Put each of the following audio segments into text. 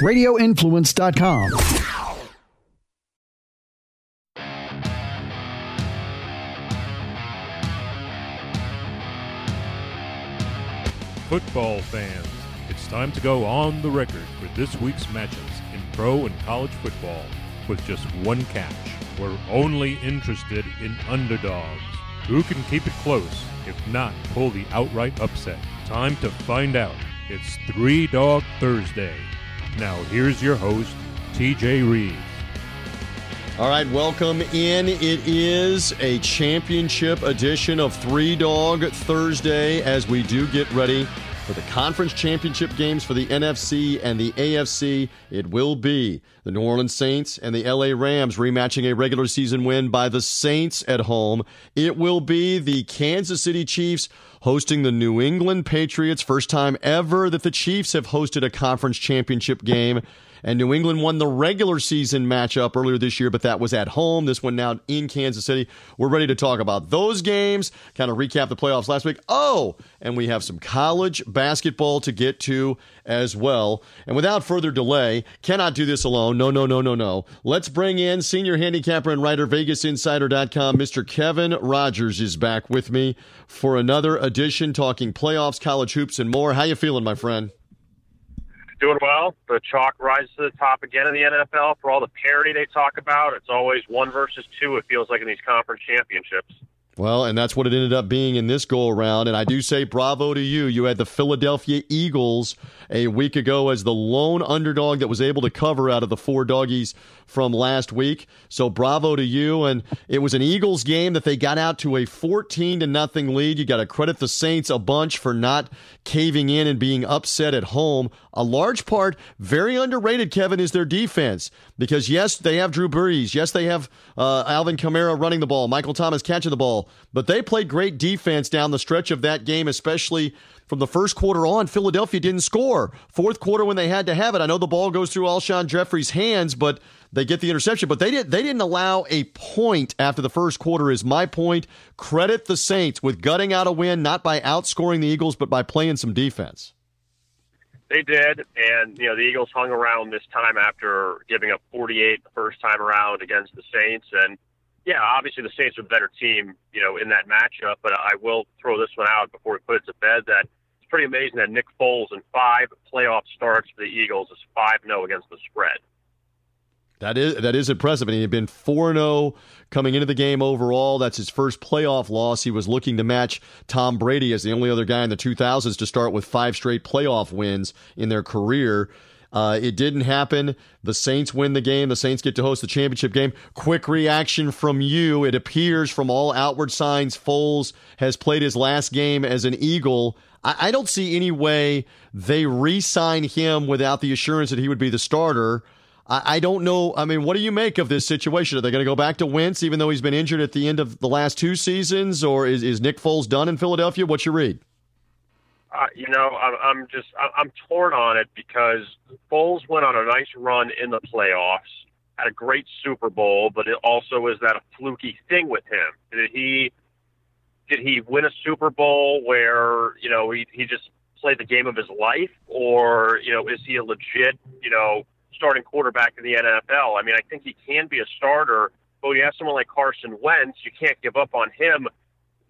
radioinfluence.com. Football fans, it's time to go on the record for this week's matchups in pro and college football with just one catch. We're only interested in underdogs. Who can keep it close, if not pull the outright upset? Time to find out. It's Three Dog Thursday. Now, here's your host, TJ Reeves. All right, welcome in. It is a championship edition of Three Dog Thursday as we do get ready for the conference championship games for the NFC and the AFC. It will be the New Orleans Saints and the LA Rams rematching a regular season win by the Saints at home. It will be the Kansas City Chiefs hosting the New England Patriots. First time ever that the Chiefs have hosted a conference championship game. And New England won the regular season matchup earlier this year, but that was at home. This one now in Kansas City. We're ready to talk about those games, kind of recap the playoffs last week. Oh, and we have some college basketball to get to as well. And without further delay, cannot do this alone. No, no, no, no, no. Let's bring in senior handicapper and writer, VegasInsider.com, Mr. Kevin Rogers is back with me for another edition talking playoffs, college hoops, and more. How you feeling, my friend? Doing well. The chalk rises to the top again in the NFL for all the parity they talk about. It's always one versus two. It feels like in these conference championships. Well, and that's what it ended up being in this go around. And I do say bravo to you. You had the Philadelphia Eagles a week ago as the lone underdog that was able to cover out of the four doggies from last week. So bravo to you. And it was an Eagles game that they got out to a 14 to nothing lead. You got to credit the Saints a bunch for not caving in and being upset at home. A large part, very underrated, Kevin, is their defense. Because yes, they have Drew Brees. Yes, they have uh, Alvin Kamara running the ball, Michael Thomas catching the ball. But they played great defense down the stretch of that game, especially from the first quarter on, Philadelphia didn't score. Fourth quarter when they had to have it, I know the ball goes through Alshon Jeffery's hands, but they get the interception. But they didn't they didn't allow a point after the first quarter. Is my point. Credit the Saints with gutting out a win, not by outscoring the Eagles, but by playing some defense. They did, and you know the Eagles hung around this time after giving up 48 the first time around against the Saints, and yeah, obviously the Saints are a better team, you know, in that matchup. But I will throw this one out before we put it to bed that pretty amazing that Nick Foles in five playoff starts for the Eagles is five zero against the spread. That is that is impressive, and he had been 4 0 coming into the game overall. That's his first playoff loss. He was looking to match Tom Brady as the only other guy in the 2000s to start with five straight playoff wins in their career. Uh, it didn't happen. The Saints win the game. The Saints get to host the championship game. Quick reaction from you. It appears from all outward signs Foles has played his last game as an Eagle. I, I don't see any way they re sign him without the assurance that he would be the starter. I, I don't know. I mean, what do you make of this situation? Are they going to go back to Wentz even though he's been injured at the end of the last two seasons? Or is, is Nick Foles done in Philadelphia? What's your read? Uh, you know, I'm, I'm just I'm torn on it because Foles went on a nice run in the playoffs, had a great Super Bowl, but it also is that a fluky thing with him. Did he did he win a Super Bowl where you know he he just played the game of his life, or you know is he a legit you know starting quarterback in the NFL? I mean, I think he can be a starter, but when you have someone like Carson Wentz, you can't give up on him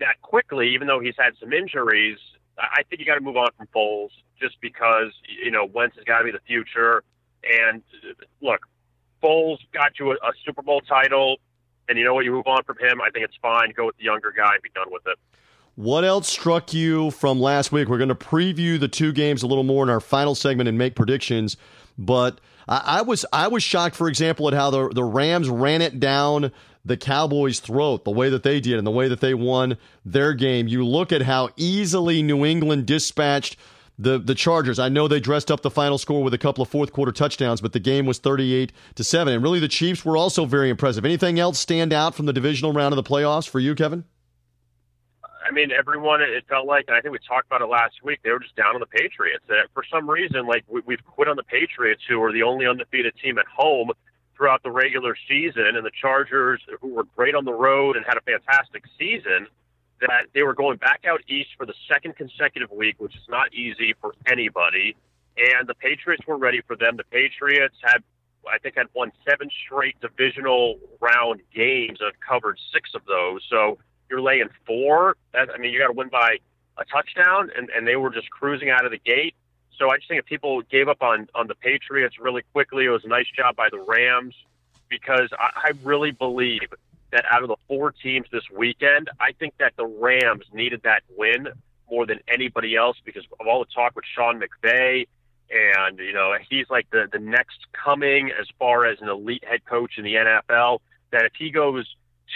that quickly, even though he's had some injuries. I think you got to move on from Foles just because you know Wentz has got to be the future. And look, Foles got you a, a Super Bowl title and you know what, you move on from him. I think it's fine. Go with the younger guy and be done with it. What else struck you from last week? We're going to preview the two games a little more in our final segment and make predictions. But I, I was I was shocked, for example, at how the the Rams ran it down the Cowboys' throat, the way that they did, and the way that they won their game. You look at how easily New England dispatched the the Chargers. I know they dressed up the final score with a couple of fourth quarter touchdowns, but the game was 38 to 7. And really the Chiefs were also very impressive. Anything else stand out from the divisional round of the playoffs for you, Kevin? I mean, everyone, it felt like, and I think we talked about it last week, they were just down on the Patriots. And for some reason, like, we, we've quit on the Patriots, who are the only undefeated team at home throughout the regular season, and the Chargers, who were great on the road and had a fantastic season – that they were going back out east for the second consecutive week, which is not easy for anybody. and the Patriots were ready for them. The Patriots had, I think, had won seven straight divisional round games and covered six of those. So you're laying four. That, I mean, you got to win by a touchdown, and, and they were just cruising out of the gate. So I just think if people gave up on on the Patriots really quickly, it was a nice job by the Rams because I, I really believe that out of the four teams this weekend, I think that the Rams needed that win more than anybody else because of all the talk with Sean McVay. And, you know, he's like the, the next coming as far as an elite head coach in the NFL. That if he goes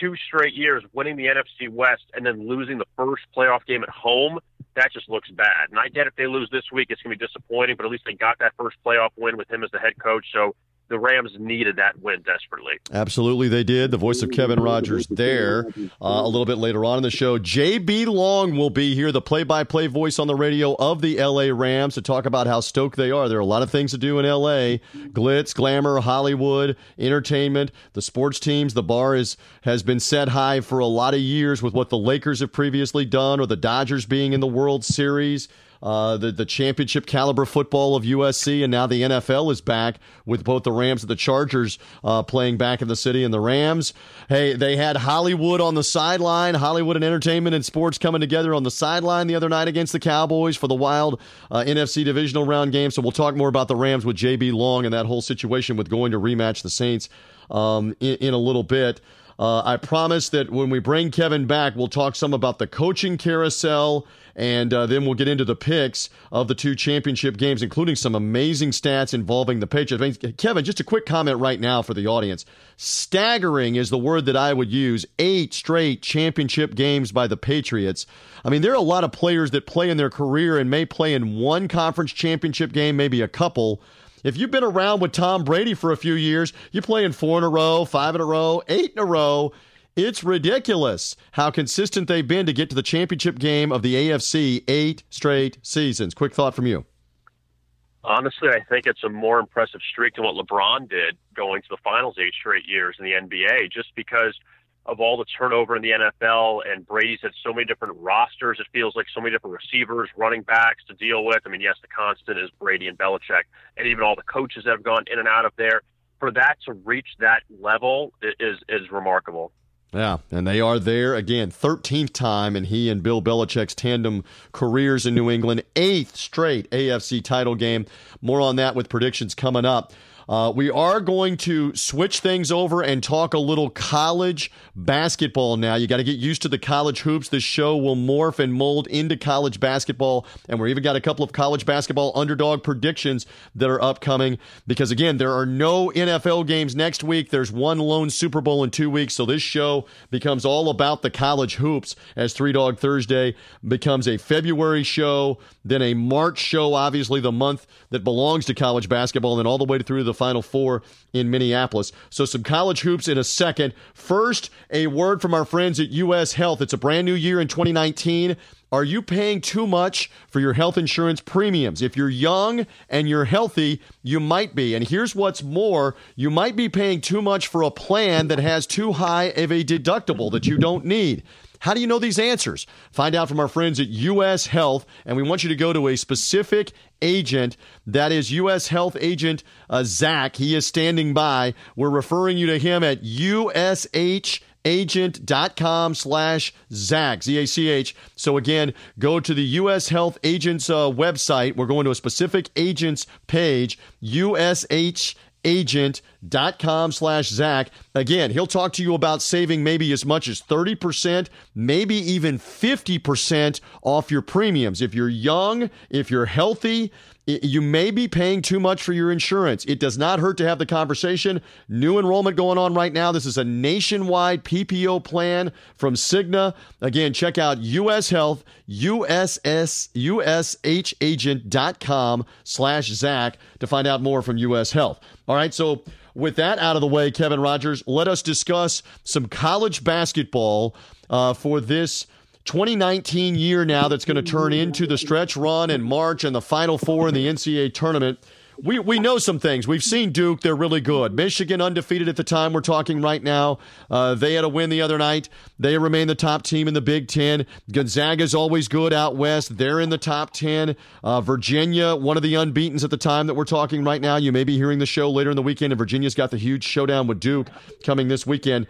two straight years winning the NFC West and then losing the first playoff game at home, that just looks bad. And I get if they lose this week, it's going to be disappointing, but at least they got that first playoff win with him as the head coach. So the Rams needed that win desperately. Absolutely, they did. The voice of Kevin Rogers there. Uh, a little bit later on in the show, JB Long will be here, the play-by-play voice on the radio of the LA Rams, to talk about how stoked they are. There are a lot of things to do in LA: glitz, glamour, Hollywood, entertainment, the sports teams. The bar is has been set high for a lot of years with what the Lakers have previously done, or the Dodgers being in the World Series uh, the the championship caliber football of USC, and now the NFL is back with both the Rams and the Chargers uh, playing back in the city. And the Rams, hey, they had Hollywood on the sideline, Hollywood and entertainment and sports coming together on the sideline the other night against the Cowboys for the wild uh, NFC divisional round game. So we'll talk more about the Rams with JB Long and that whole situation with going to rematch the Saints um, in, in a little bit. Uh, I promise that when we bring Kevin back, we'll talk some about the coaching carousel, and uh, then we'll get into the picks of the two championship games, including some amazing stats involving the Patriots. I mean, Kevin, just a quick comment right now for the audience. Staggering is the word that I would use. Eight straight championship games by the Patriots. I mean, there are a lot of players that play in their career and may play in one conference championship game, maybe a couple. If you've been around with Tom Brady for a few years, you're playing four in a row, five in a row, eight in a row. It's ridiculous how consistent they've been to get to the championship game of the AFC eight straight seasons. Quick thought from you. Honestly, I think it's a more impressive streak than what LeBron did going to the finals eight straight years in the NBA, just because – of all the turnover in the NFL, and Brady's had so many different rosters. It feels like so many different receivers, running backs to deal with. I mean, yes, the constant is Brady and Belichick, and even all the coaches that have gone in and out of there. For that to reach that level is is remarkable. Yeah, and they are there again, 13th time in he and Bill Belichick's tandem careers in New England, eighth straight AFC title game. More on that with predictions coming up. Uh, we are going to switch things over and talk a little college basketball now. You got to get used to the college hoops. This show will morph and mold into college basketball, and we're even got a couple of college basketball underdog predictions that are upcoming. Because again, there are no NFL games next week. There's one lone Super Bowl in two weeks, so this show becomes all about the college hoops as Three Dog Thursday becomes a February show, then a March show. Obviously, the month that belongs to college basketball, and then all the way through the the Final Four in Minneapolis. So, some college hoops in a second. First, a word from our friends at U.S. Health. It's a brand new year in 2019. Are you paying too much for your health insurance premiums? If you're young and you're healthy, you might be. And here's what's more you might be paying too much for a plan that has too high of a deductible that you don't need. How do you know these answers? Find out from our friends at US Health, and we want you to go to a specific agent. That is U.S. Health Agent uh, Zach. He is standing by. We're referring you to him at USH agent.com slash Zach, Z-A-C-H. So again, go to the U.S. Health Agents uh, website. We're going to a specific agents page, USH agent.com slash Zach. Again, he'll talk to you about saving maybe as much as 30%, maybe even 50% off your premiums. If you're young, if you're healthy, you may be paying too much for your insurance. It does not hurt to have the conversation. New enrollment going on right now. This is a nationwide PPO plan from Cigna. Again, check out US Health, USS, USHagent.com slash Zach to find out more from US Health. All right, so with that out of the way, Kevin Rogers, let us discuss some college basketball uh, for this 2019 year now that's going to turn into the stretch run in March and the Final Four in the NCAA tournament. we, we know some things. We've seen Duke; they're really good. Michigan undefeated at the time we're talking right now. Uh, they had a win the other night. They remain the top team in the Big Ten. Gonzaga's always good out west. They're in the top ten. Uh, Virginia, one of the unbeaten's at the time that we're talking right now. You may be hearing the show later in the weekend, and Virginia's got the huge showdown with Duke coming this weekend.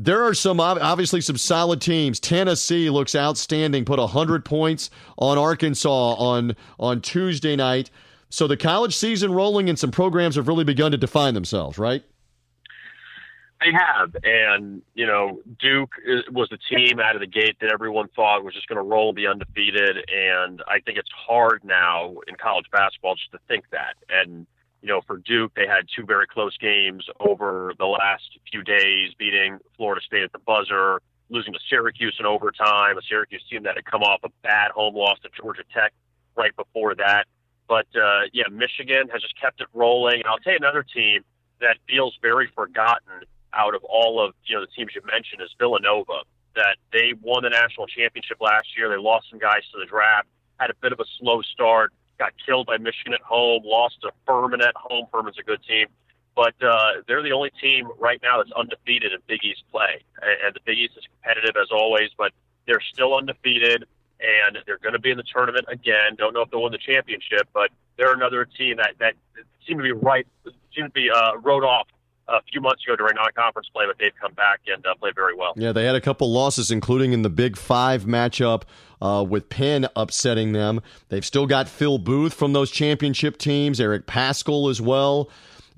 There are some obviously some solid teams. Tennessee looks outstanding. Put 100 points on Arkansas on on Tuesday night. So the college season rolling and some programs have really begun to define themselves, right? They have, and you know, Duke was the team out of the gate that everyone thought was just going to roll, and be undefeated, and I think it's hard now in college basketball just to think that. And you know, for Duke, they had two very close games over the last few days, beating Florida State at the buzzer, losing to Syracuse in overtime, a Syracuse team that had come off a bad home loss to Georgia Tech right before that. But uh, yeah, Michigan has just kept it rolling. And I'll tell you another team that feels very forgotten out of all of you know the teams you mentioned is Villanova. That they won the national championship last year. They lost some guys to the draft, had a bit of a slow start got killed by Michigan at home, lost to Furman at home. Furman's a good team. But uh, they're the only team right now that's undefeated in Big East play. And the Big East is competitive as always, but they're still undefeated, and they're going to be in the tournament again. Don't know if they'll win the championship, but they're another team that, that seem to be right, seem to be uh, wrote off a few months ago during non-conference play, but they've come back and uh, played very well. Yeah, they had a couple losses, including in the Big Five matchup uh, with Penn upsetting them. They've still got Phil Booth from those championship teams, Eric Paschall as well.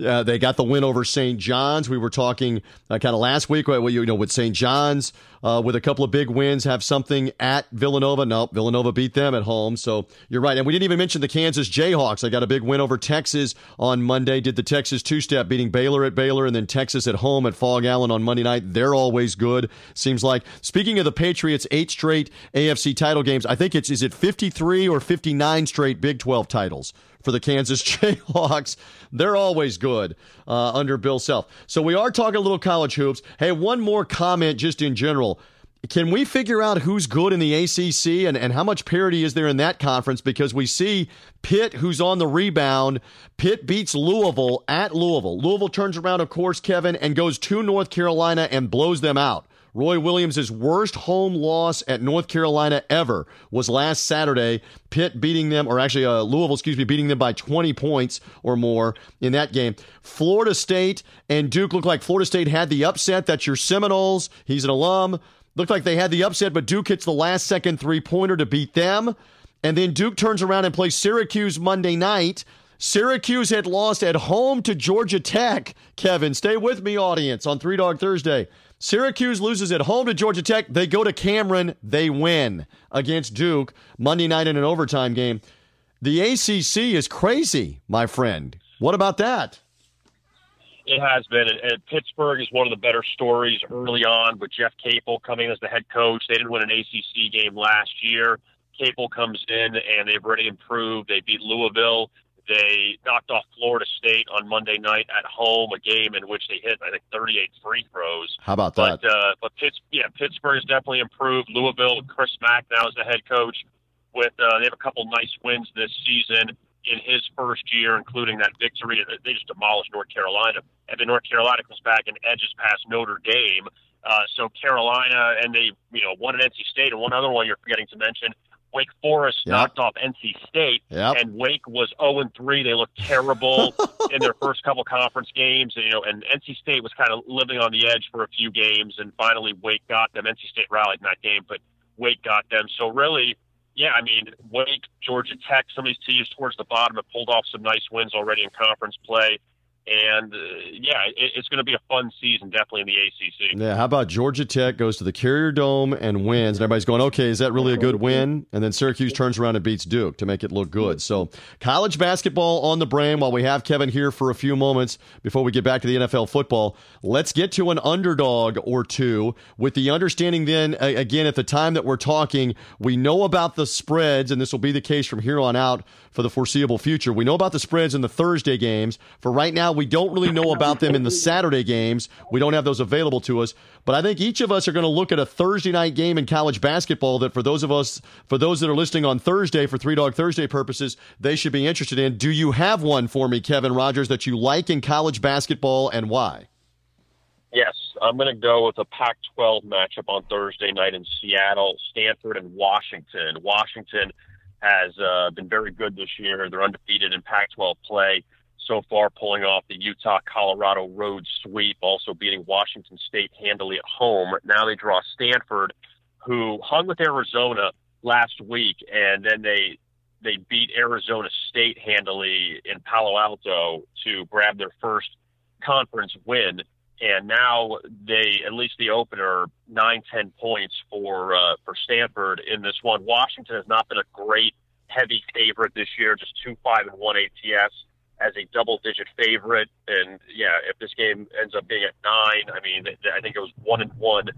Uh, they got the win over St. John's. We were talking uh, kind of last week, you know, with St. John's uh, with a couple of big wins, have something at Villanova. No, Villanova beat them at home. So you're right. And we didn't even mention the Kansas Jayhawks. They got a big win over Texas on Monday. Did the Texas two step, beating Baylor at Baylor and then Texas at home at Phog Allen on Monday night. They're always good. Seems like. Speaking of the Patriots, eight straight AFC title games. I think it's is it 53 or 59 straight Big 12 titles for the Kansas Jayhawks. They're always good uh, under Bill Self. So we are talking a little college hoops. Hey, one more comment just in general. Can we figure out who's good in the ACC and, and how much parity is there in that conference? Because we see Pitt, who's on the rebound. Pitt beats Louisville at Louisville. Louisville turns around, of course, Kevin, and goes to North Carolina and blows them out. Roy Williams' worst home loss at North Carolina ever was last Saturday. Pitt beating them, or actually uh, Louisville, excuse me, beating them by 20 points or more in that game. Florida State and Duke looked like Florida State had the upset. That's your Seminoles. He's an alum. Looked like they had the upset, but Duke hits the last second three pointer to beat them. And then Duke turns around and plays Syracuse Monday night. Syracuse had lost at home to Georgia Tech. Kevin, stay with me, audience, on Three Dog Thursday. Syracuse loses at home to Georgia Tech. They go to Cameron. They win against Duke Monday night in an overtime game. The ACC is crazy, my friend. What about that? It has been, and Pittsburgh is one of the better stories early on with Jeff Capel coming as the head coach. They didn't win an ACC game last year. Capel comes in, and they've already improved. They beat Louisville. They knocked off Florida State on Monday night at home, a game in which they hit I think 38 free throws. How about that? But uh, but Pitts, yeah, Pittsburgh has definitely improved. Louisville, Chris Mack now is the head coach. With uh, they have a couple nice wins this season in his first year, including that victory. They just demolished North Carolina, and then North Carolina comes back and edges past Notre Dame. Uh, so Carolina, and they you know won at NC State, and one other one you're forgetting to mention Wake Forest yep. knocked off NC State, yep. and Wake was 0 and 3. They looked terrible in their first couple conference games, and you know, and NC State was kind of living on the edge for a few games, and finally Wake got them. NC State rallied in that game, but Wake got them. So really, yeah, I mean, Wake, Georgia Tech, some of these teams towards the bottom have pulled off some nice wins already in conference play. And uh, yeah, it, it's going to be a fun season, definitely in the ACC. Yeah, how about Georgia Tech goes to the Carrier Dome and wins, and everybody's going, okay, is that really a good win? And then Syracuse turns around and beats Duke to make it look good. So college basketball on the brain. While we have Kevin here for a few moments before we get back to the NFL football, let's get to an underdog or two. With the understanding, then again, at the time that we're talking, we know about the spreads, and this will be the case from here on out for the foreseeable future. We know about the spreads in the Thursday games. For right now now. We don't really know about them in the Saturday games. We don't have those available to us. But I think each of us are going to look at a Thursday night game in college basketball that for those of us, for those that are listening on Thursday for Three Dog Thursday purposes, they should be interested in. Do you have one for me, Kevin Rogers, that you like in college basketball and why? Yes, I'm going to go with a Pac 12 matchup on Thursday night in Seattle, Stanford, and Washington. Washington has uh, been very good this year. They're undefeated in Pac 12 play so far, pulling off the Utah Colorado road sweep, also beating Washington State handily at home. Now they draw Stanford, who hung with Arizona last week, and then they they beat Arizona State handily in Palo Alto to grab their first conference win and now they at least the opener nine ten points for uh, for Stanford in this one. Washington has not been a great heavy favorite this year, just two five and one ATS as a double digit favorite. And yeah, if this game ends up being at nine, I mean, I think it was one and one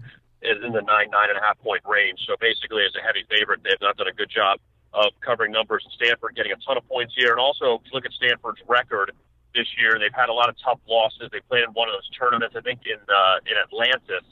is in the nine nine and a half point range. So basically, as a heavy favorite, they've not done a good job of covering numbers. Stanford getting a ton of points here, and also if you look at Stanford's record this year. They've had a lot of tough losses. They played in one of those tournaments, I think, in uh, in Atlantis,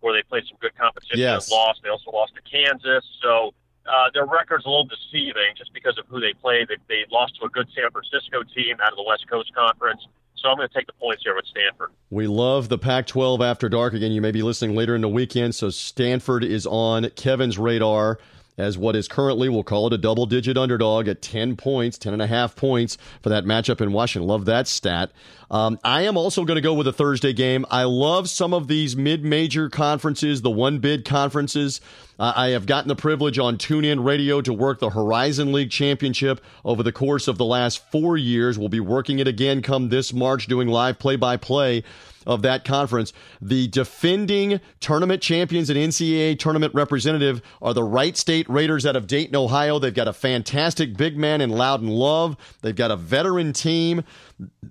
where they played some good competition yes. and lost. They also lost to Kansas. So uh, their record's a little deceiving just because of who they played. They, they lost to a good San Francisco team out of the West Coast Conference. So I'm going to take the points here with Stanford. We love the Pac 12 after dark. Again, you may be listening later in the weekend. So Stanford is on Kevin's radar as what is currently, we'll call it a double digit underdog at 10 points, 10 and a half points for that matchup in Washington. Love that stat. Um, I am also going to go with a Thursday game. I love some of these mid major conferences, the one bid conferences. Uh, I have gotten the privilege on TuneIn Radio to work the Horizon League Championship over the course of the last four years. We'll be working it again come this March, doing live play by play of that conference. The defending tournament champions and NCAA tournament representative are the Wright State Raiders out of Dayton, Ohio. They've got a fantastic big man in Loudon Love. They've got a veteran team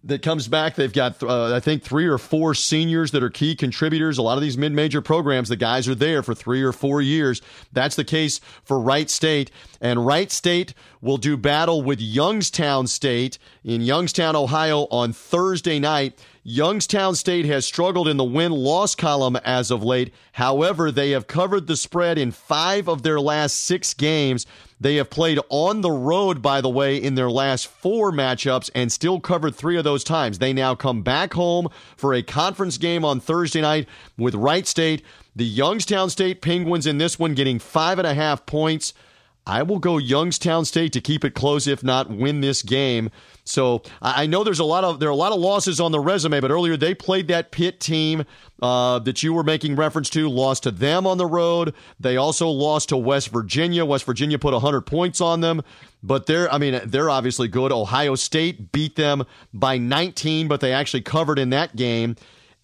that comes back. They've got, uh, I think, three or four seniors that are key contributors. A lot of these mid major programs, the guys are there for three or four years. That's the case for Wright State. And Wright State will do battle with Youngstown State in Youngstown, Ohio on Thursday night. Youngstown State has struggled in the win loss column as of late. However, they have covered the spread in five of their last six games. They have played on the road, by the way, in their last four matchups and still covered three of those times. They now come back home for a conference game on Thursday night with Wright State. The Youngstown State Penguins in this one getting five and a half points. I will go Youngstown State to keep it close, if not win this game. So I know there's a lot of there are a lot of losses on the resume, but earlier they played that Pitt team uh, that you were making reference to, lost to them on the road. They also lost to West Virginia. West Virginia put 100 points on them, but they're I mean they're obviously good. Ohio State beat them by 19, but they actually covered in that game.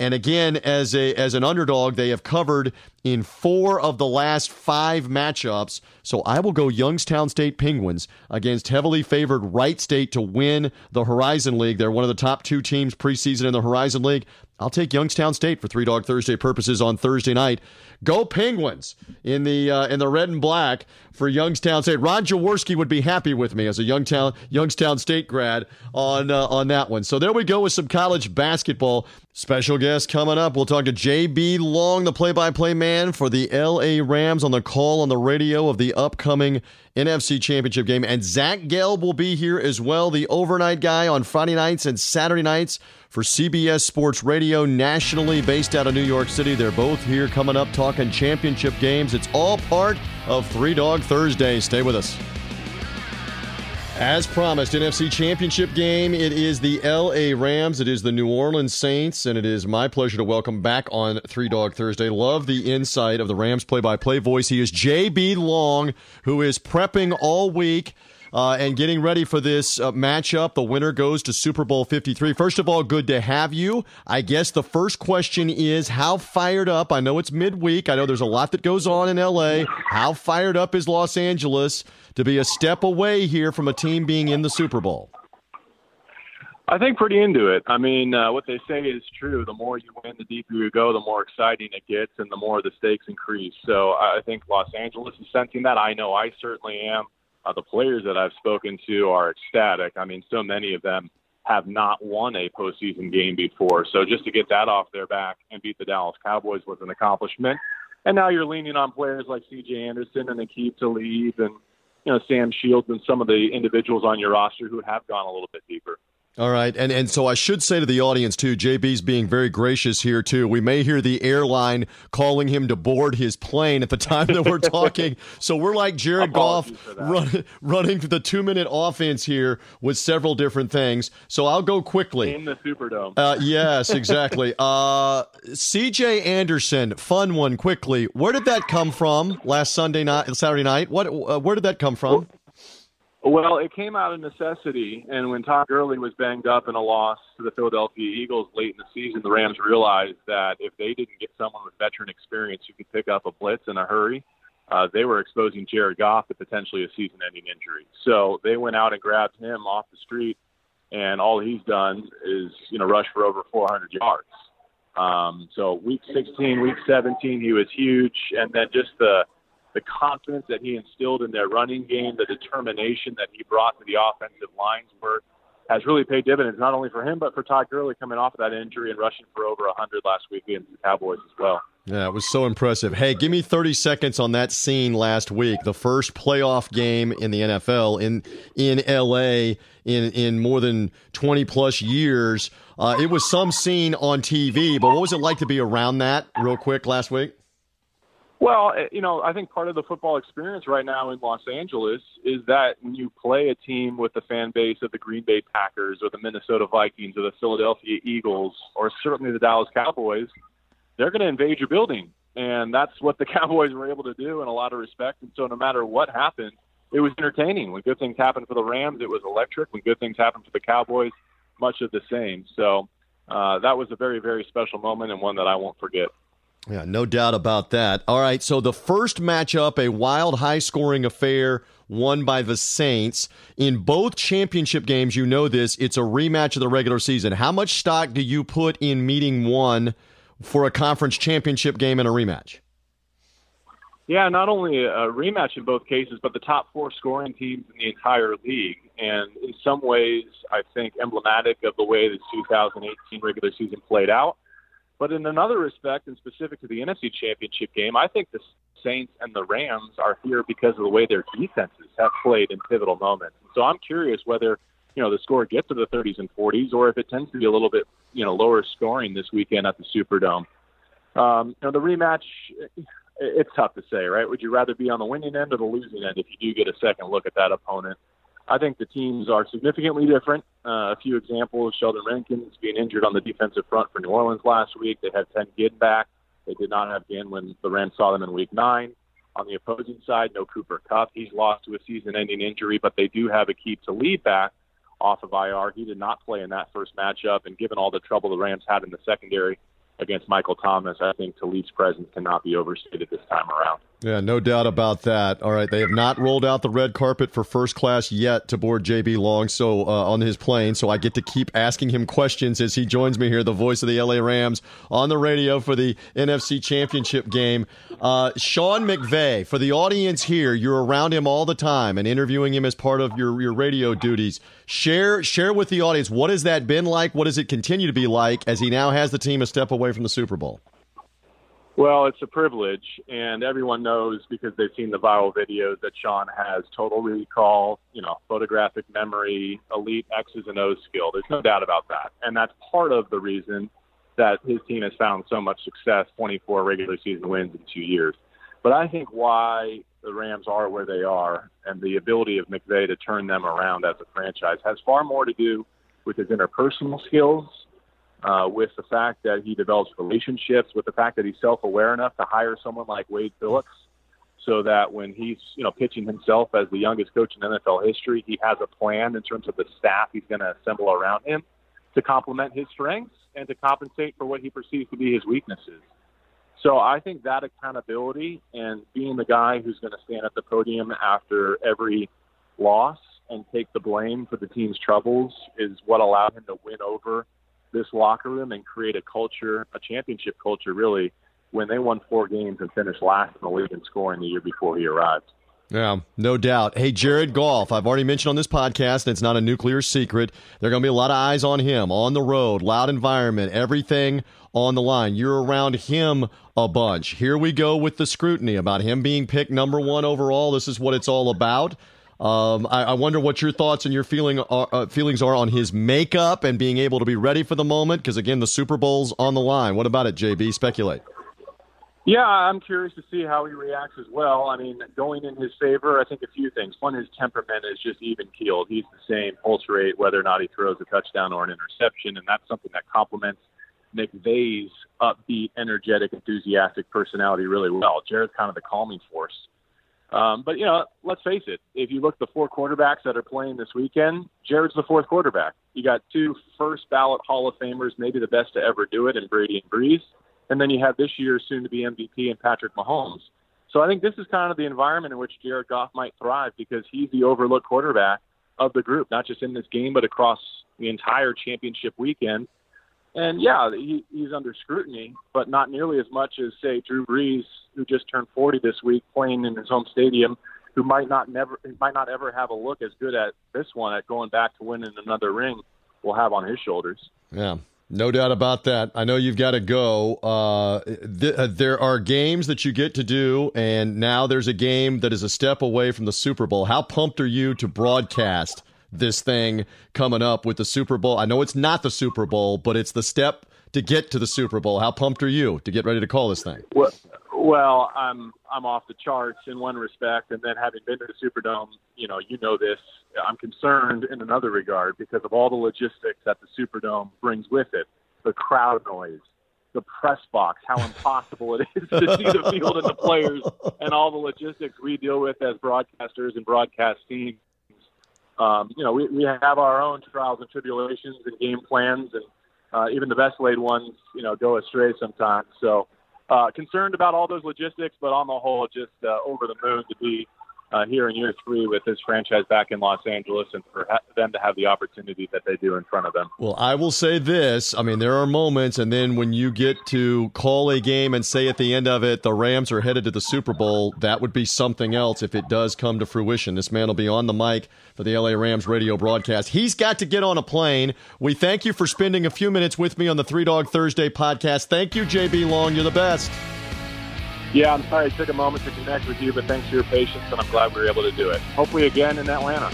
And again, as a as an underdog, they have covered in four of the last five matchups. So I will go Youngstown State Penguins against heavily favored Wright State to win the Horizon League. They're one of the top two teams preseason in the Horizon League. I'll take Youngstown State for Three Dog Thursday purposes on Thursday night. Go Penguins in the uh, in the red and black for Youngstown State. Ron Jaworski would be happy with me as a Youngstown Youngstown State grad on uh, on that one. So there we go with some college basketball. Special guest coming up. We'll talk to JB Long, the play-by-play man for the LA Rams on the call on the radio of the upcoming NFC Championship game. And Zach Gelb will be here as well, the overnight guy on Friday nights and Saturday nights for CBS Sports Radio, nationally based out of New York City. They're both here coming up talking championship games. It's all part of Three Dog Thursday. Stay with us. As promised, NFC Championship game. It is the LA Rams. It is the New Orleans Saints, and it is my pleasure to welcome back on Three Dog Thursday. Love the insight of the Rams play-by-play voice. He is JB Long, who is prepping all week. Uh, and getting ready for this uh, matchup. The winner goes to Super Bowl 53. First of all, good to have you. I guess the first question is how fired up? I know it's midweek. I know there's a lot that goes on in LA. How fired up is Los Angeles to be a step away here from a team being in the Super Bowl? I think pretty into it. I mean, uh, what they say is true. The more you win, the deeper you go, the more exciting it gets, and the more the stakes increase. So I think Los Angeles is sensing that. I know I certainly am. Uh, the players that I've spoken to are ecstatic. I mean, so many of them have not won a postseason game before. So just to get that off their back and beat the Dallas Cowboys was an accomplishment. And now you're leaning on players like C.J. Anderson and Aqib Talib and you know Sam Shields and some of the individuals on your roster who have gone a little bit deeper. All right, and and so I should say to the audience too, JB's being very gracious here too. We may hear the airline calling him to board his plane at the time that we're talking. so we're like Jared Goff run, running the two minute offense here with several different things. So I'll go quickly in the Superdome. Uh, yes, exactly. uh, C.J. Anderson, fun one quickly. Where did that come from last Sunday night, Saturday night? What? Uh, where did that come from? Well, well, it came out of necessity, and when Todd Gurley was banged up in a loss to the Philadelphia Eagles late in the season, the Rams realized that if they didn't get someone with veteran experience who could pick up a blitz in a hurry, uh, they were exposing Jared Goff to potentially a season-ending injury. So they went out and grabbed him off the street, and all he's done is you know rush for over 400 yards. Um, so week 16, week 17, he was huge, and then just the the confidence that he instilled in their running game, the determination that he brought to the offensive lines work has really paid dividends, not only for him, but for Todd Gurley coming off of that injury and rushing for over 100 last week against the Cowboys as well. Yeah, it was so impressive. Hey, give me 30 seconds on that scene last week, the first playoff game in the NFL in in LA in in more than 20 plus years. Uh, it was some scene on TV, but what was it like to be around that real quick last week? Well, eh, you know, I think part of the football experience right now in Los Angeles is that when you play a team with the fan base of the Green Bay Packers or the Minnesota Vikings or the Philadelphia Eagles or certainly the Dallas Cowboys, they're going to invade your building. And that's what the Cowboys were able to do in a lot of respects. And so no matter what happened, it was entertaining. When good things happened for the Rams, it was electric. When good things happened for the Cowboys, much of the same. So uh, that was a very, very special moment and one that I won't forget. Yeah, no doubt about that. All right, so the first matchup, a wild, high scoring affair won by the Saints. In both championship games, you know this, it's a rematch of the regular season. How much stock do you put in meeting one for a conference championship game and a rematch? Yeah, not only a rematch in both cases, but the top four scoring teams in the entire league. And in some ways, I think emblematic of the way the 2018 regular season played out but in another respect, and specific to the NFC Championship game, I think the Saints and the Rams are here because of the way their defenses have played in pivotal moments. So I'm curious whether you know the score gets to the 30s and 40s, or if it tends to be a little bit you know lower scoring this weekend at the Superdome. Um, you know the rematch. It's tough to say, right? Would you rather be on the winning end or the losing end if you do get a second look at that opponent? I think the teams are significantly different. Uh, a few examples: Sheldon Rankins being injured on the defensive front for New Orleans last week. They had Ted Ginn back. They did not have Ginn when the Rams saw them in Week Nine. On the opposing side, no Cooper Kupp. He's lost to a season-ending injury, but they do have Aqib Talib back off of IR. He did not play in that first matchup, and given all the trouble the Rams had in the secondary, against Michael Thomas, I think Talib's presence cannot be overstated this time around. Yeah, no doubt about that. All right, they have not rolled out the red carpet for first class yet to board JB Long so uh, on his plane, so I get to keep asking him questions as he joins me here, the voice of the LA Rams on the radio for the NFC Championship game. Uh, Sean McVay, for the audience here, you're around him all the time and interviewing him as part of your, your radio duties. Share share with the audience what has that been like? What does it continue to be like as he now has the team a step away from the Super Bowl? Well, it's a privilege, and everyone knows because they've seen the viral videos that Sean has total recall, you know, photographic memory, elite X's and O's skill. There's no doubt about that, and that's part of the reason that his team has found so much success 24 regular season wins in two years. But I think why the Rams are where they are and the ability of McVay to turn them around as a franchise has far more to do with his interpersonal skills, uh, with the fact that he develops relationships, with the fact that he's self-aware enough to hire someone like Wade Phillips, so that when he's you know pitching himself as the youngest coach in NFL history, he has a plan in terms of the staff he's going to assemble around him to complement his strengths and to compensate for what he perceives to be his weaknesses. So I think that accountability and being the guy who's going to stand at the podium after every loss and take the blame for the team's troubles is what allowed him to win over this locker room and create a culture, a championship culture, really, when they won four games and finished last in the league in scoring the year before he arrived. Yeah, no doubt. Hey, Jared Goff, I've already mentioned on this podcast, it's not a nuclear secret. There are going to be a lot of eyes on him on the road, loud environment, everything on the line. You're around him a bunch. Here we go with the scrutiny about him being picked number one overall. This is what it's all about. Um, I, I, wonder what your thoughts and your feeling are, uh, feelings are on his makeup and being able to be ready for the moment. Because again, the Super Bowl's on the line. What about it, JB? Speculate. Yeah, I'm curious to see how he reacts as well. I mean, going in his favor, I think a few things. One, his temperament is just even keeled. He's the same pulse rate, whether or not he throws a touchdown or an interception, and that's something that complements McVay's upbeat, energetic, enthusiastic personality really well. Jared's kind of the calming force. Um, but you know, let's face it. If you look at the four quarterbacks that are playing this weekend, Jared's the fourth quarterback. You got two first ballot Hall of Famers, maybe the best to ever do it, in Brady and Brees and then you have this year's soon to be MVP and Patrick Mahomes. So I think this is kind of the environment in which Jared Goff might thrive because he's the overlooked quarterback of the group, not just in this game, but across the entire championship weekend. And yeah, he, he's under scrutiny, but not nearly as much as say Drew Brees, who just turned 40 this week, playing in his home stadium, who might not never might not ever have a look as good at this one at going back to winning another ring. Will have on his shoulders. Yeah, no doubt about that. I know you've got to go. Uh, th- uh, there are games that you get to do, and now there's a game that is a step away from the Super Bowl. How pumped are you to broadcast this thing coming up with the Super Bowl? I know it's not the Super Bowl, but it's the step to get to the Super Bowl. How pumped are you to get ready to call this thing? Well, well, I'm I'm off the charts in one respect, and then having been to the Superdome, you know, you know this. I'm concerned in another regard because of all the logistics that the Superdome brings with it, the crowd noise, the press box, how impossible it is to see the field and the players, and all the logistics we deal with as broadcasters and broadcast teams. Um, you know, we, we have our own trials and tribulations and game plans, and uh, even the best laid ones, you know, go astray sometimes. So uh, concerned about all those logistics, but on the whole, just uh, over the moon to be uh, here in year three with this franchise back in Los Angeles and for ha- them to have the opportunity that they do in front of them. Well, I will say this. I mean, there are moments, and then when you get to call a game and say at the end of it, the Rams are headed to the Super Bowl, that would be something else if it does come to fruition. This man will be on the mic for the LA Rams radio broadcast. He's got to get on a plane. We thank you for spending a few minutes with me on the Three Dog Thursday podcast. Thank you, JB Long. You're the best. Yeah, I'm sorry it took a moment to connect with you, but thanks for your patience, and I'm glad we were able to do it. Hopefully, again in Atlanta.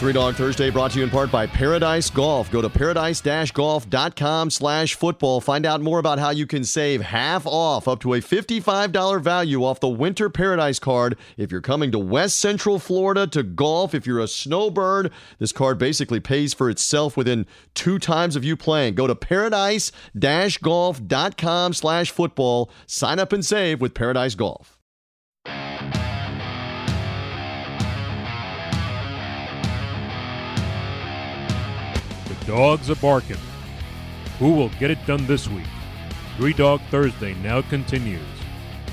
Three Dog Thursday brought to you in part by Paradise Golf. Go to paradise-golf.com slash football. Find out more about how you can save half off, up to a $55 value off the Winter Paradise card. If you're coming to West Central Florida to golf, if you're a snowbird, this card basically pays for itself within two times of you playing. Go to paradise-golf.com slash football. Sign up and save with Paradise Golf. Dogs are barking. Who will get it done this week? Three Dog Thursday now continues.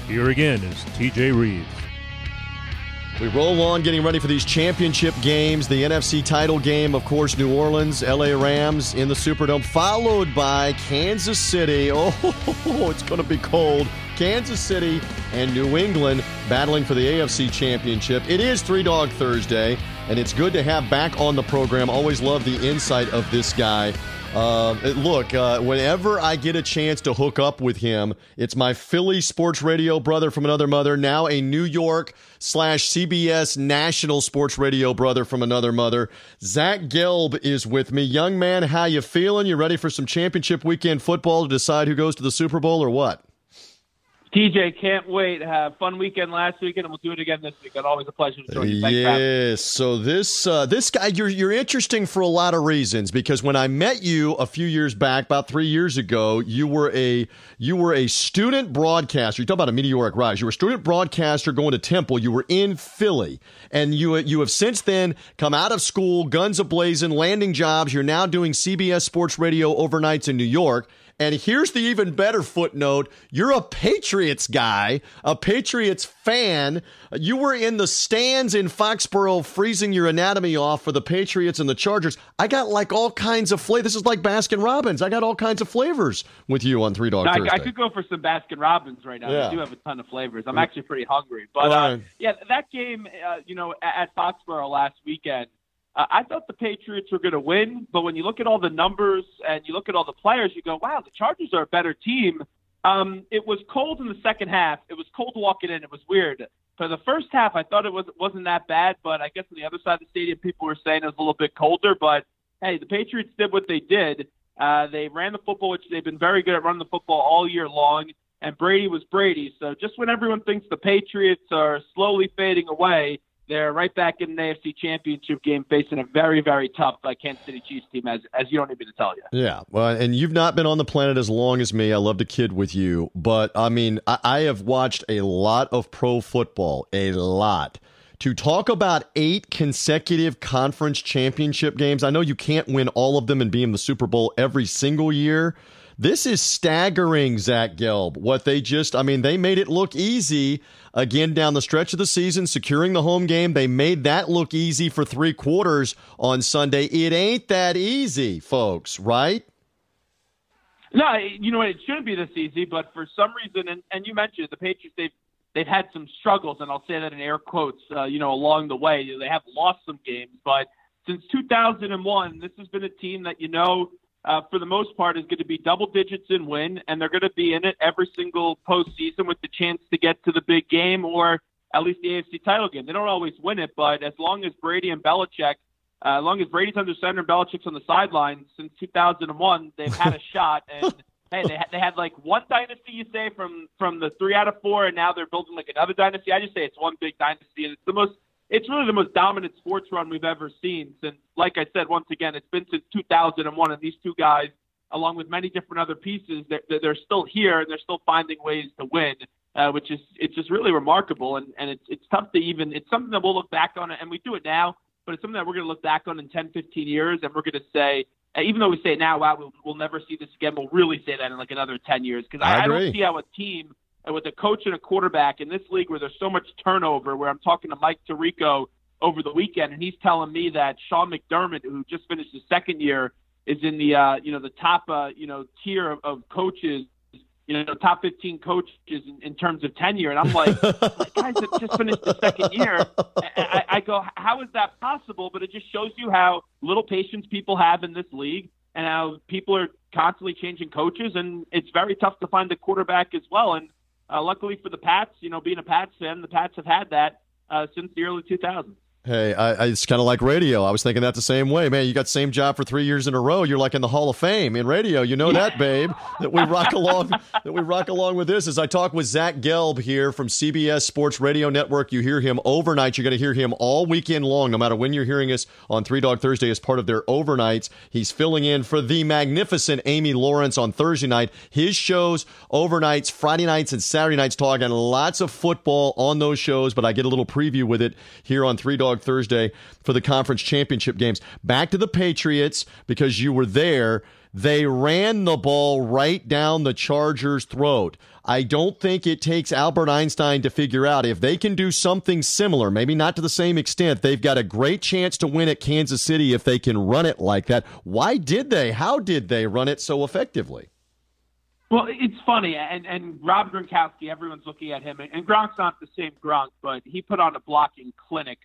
Here again is TJ Reeves. We roll on getting ready for these championship games. The NFC title game, of course, New Orleans, LA Rams in the Superdome, followed by Kansas City. Oh, it's going to be cold. Kansas City and New England battling for the AFC championship. It is Three Dog Thursday and it's good to have back on the program. Always love the insight of this guy. Uh, look, uh, whenever I get a chance to hook up with him, it's my Philly sports radio brother from another mother, now a New York slash CBS national sports radio brother from another mother. Zach Gelb is with me. Young man, how you feeling? You ready for some championship weekend football to decide who goes to the Super Bowl or what? TJ, can't wait. Have fun weekend last weekend, and we'll do it again this weekend. Always a pleasure to join you. Thanks yes. So this uh, this guy, you're you're interesting for a lot of reasons because when I met you a few years back, about three years ago, you were a you were a student broadcaster. You talk about a meteoric rise. You were a student broadcaster going to Temple. You were in Philly, and you you have since then come out of school, guns ablazing, landing jobs. You're now doing CBS Sports Radio overnights in New York And here's the even better footnote you're a Patriots guy, a Patriots fan. You were in the stands in Foxborough freezing your anatomy off for the Patriots and the Chargers. I got like all kinds of flavors. This is like Baskin Robbins. I got all kinds of flavors with you on Three Dog no, Thursday. I, I, could go for some Baskin Robbins right now. Yeah. I do have a ton of flavors. I'm actually pretty hungry. But uh, yeah, that game, uh, you know, at, at Foxborough last weekend, uh, I thought the Patriots were going to win, but when you look at all the numbers and you look at all the players, you go, wow, the Chargers are a better team. Um, it was cold in the second half. It was cold walking in. It was weird. For the first half, I thought it was wasn't that bad, but I guess on the other side of the stadium, people were saying it was a little bit colder. But hey, the Patriots did what they did. Uh, they ran the football, which they've been very good at running the football all year long. And Brady was Brady. So just when everyone thinks the Patriots are slowly fading away, they're right back in an AFC Championship game, facing a very, very tough uh, Kansas City Chiefs team, as as you don't need me to tell you. Yeah, well, and you've not been on the planet as long as me. I love to kid with you, but I mean, I, I have watched a lot of pro football, a lot. To talk about eight consecutive conference championship games, I know you can't win all of them and be in the Super Bowl every single year. This is staggering, Zach Gelb. What they just, I mean, they made it look easy again down the stretch of the season, securing the home game. They made that look easy for three quarters on Sunday. It ain't that easy, folks, right? No, you know, it shouldn't be this easy, but for some reason, and, and you mentioned the Patriots, they've they've had some struggles, and I'll say that in air quotes, uh, you know, along the way. They have lost some games, but since 2001, this has been a team that you know uh, for the most part, is going to be double digits in win, and they're going to be in it every single postseason with the chance to get to the big game or at least the AFC title game. They don't always win it, but as long as Brady and Belichick, uh, as long as Brady's under center and Belichick's on the sidelines since 2001, they've had a shot. And hey, they had, they had like one dynasty, you say, from from the three out of four, and now they're building like another dynasty. I just say it's one big dynasty, and it's the most it's really the most dominant sports run we've ever seen since, like I said, once again, it's been since 2001, and these two guys, along with many different other pieces, they're, they're still here and they're still finding ways to win, uh, which is it's just really remarkable, and and it's it's tough to even it's something that we'll look back on, and we do it now, but it's something that we're going to look back on in 10, 15 years, and we're going to say. Even though we say it now, wow, we'll, we'll never see this again. We'll really say that in like another ten years because I, I, I don't see how a team with a coach and a quarterback in this league where there's so much turnover. Where I'm talking to Mike Tirico over the weekend, and he's telling me that Sean McDermott, who just finished his second year, is in the uh, you know the top uh, you know tier of, of coaches, you know top 15 coaches in, in terms of tenure, and I'm like, guys have just finished the second year. I, I go, how is that possible? But it just shows you how little patience people have in this league, and how people are constantly changing coaches, and it's very tough to find a quarterback as well. And luckily for the Pats, you know, being a Pats fan, the Pats have had that uh, since the early 2000s. Hey, I, I, it's kind of like radio. I was thinking that the same way. Man, you got same job for three years in a row. You're like in the Hall of Fame in radio. You know that, babe. That we rock along. that we rock along with this. As I talk with Zach Gelb here from CBS Sports Radio Network, you hear him overnight. You're going to hear him all weekend long, no matter when you're hearing us on Three Dog Thursday as part of their overnights. He's filling in for the magnificent Amy Lawrence on Thursday night. His shows overnights, Friday nights, and Saturday nights, talking lots of football on those shows. But I get a little preview with it here on Three Dog. Thursday for the conference championship games. Back to the Patriots because you were there. They ran the ball right down the Chargers' throat. I don't think it takes Albert Einstein to figure out if they can do something similar, maybe not to the same extent. They've got a great chance to win at Kansas City if they can run it like that. Why did they? How did they run it so effectively? Well, it's funny, and and Rob Gronkowski, everyone's looking at him, and Gronk's not the same Gronk, but he put on a blocking clinic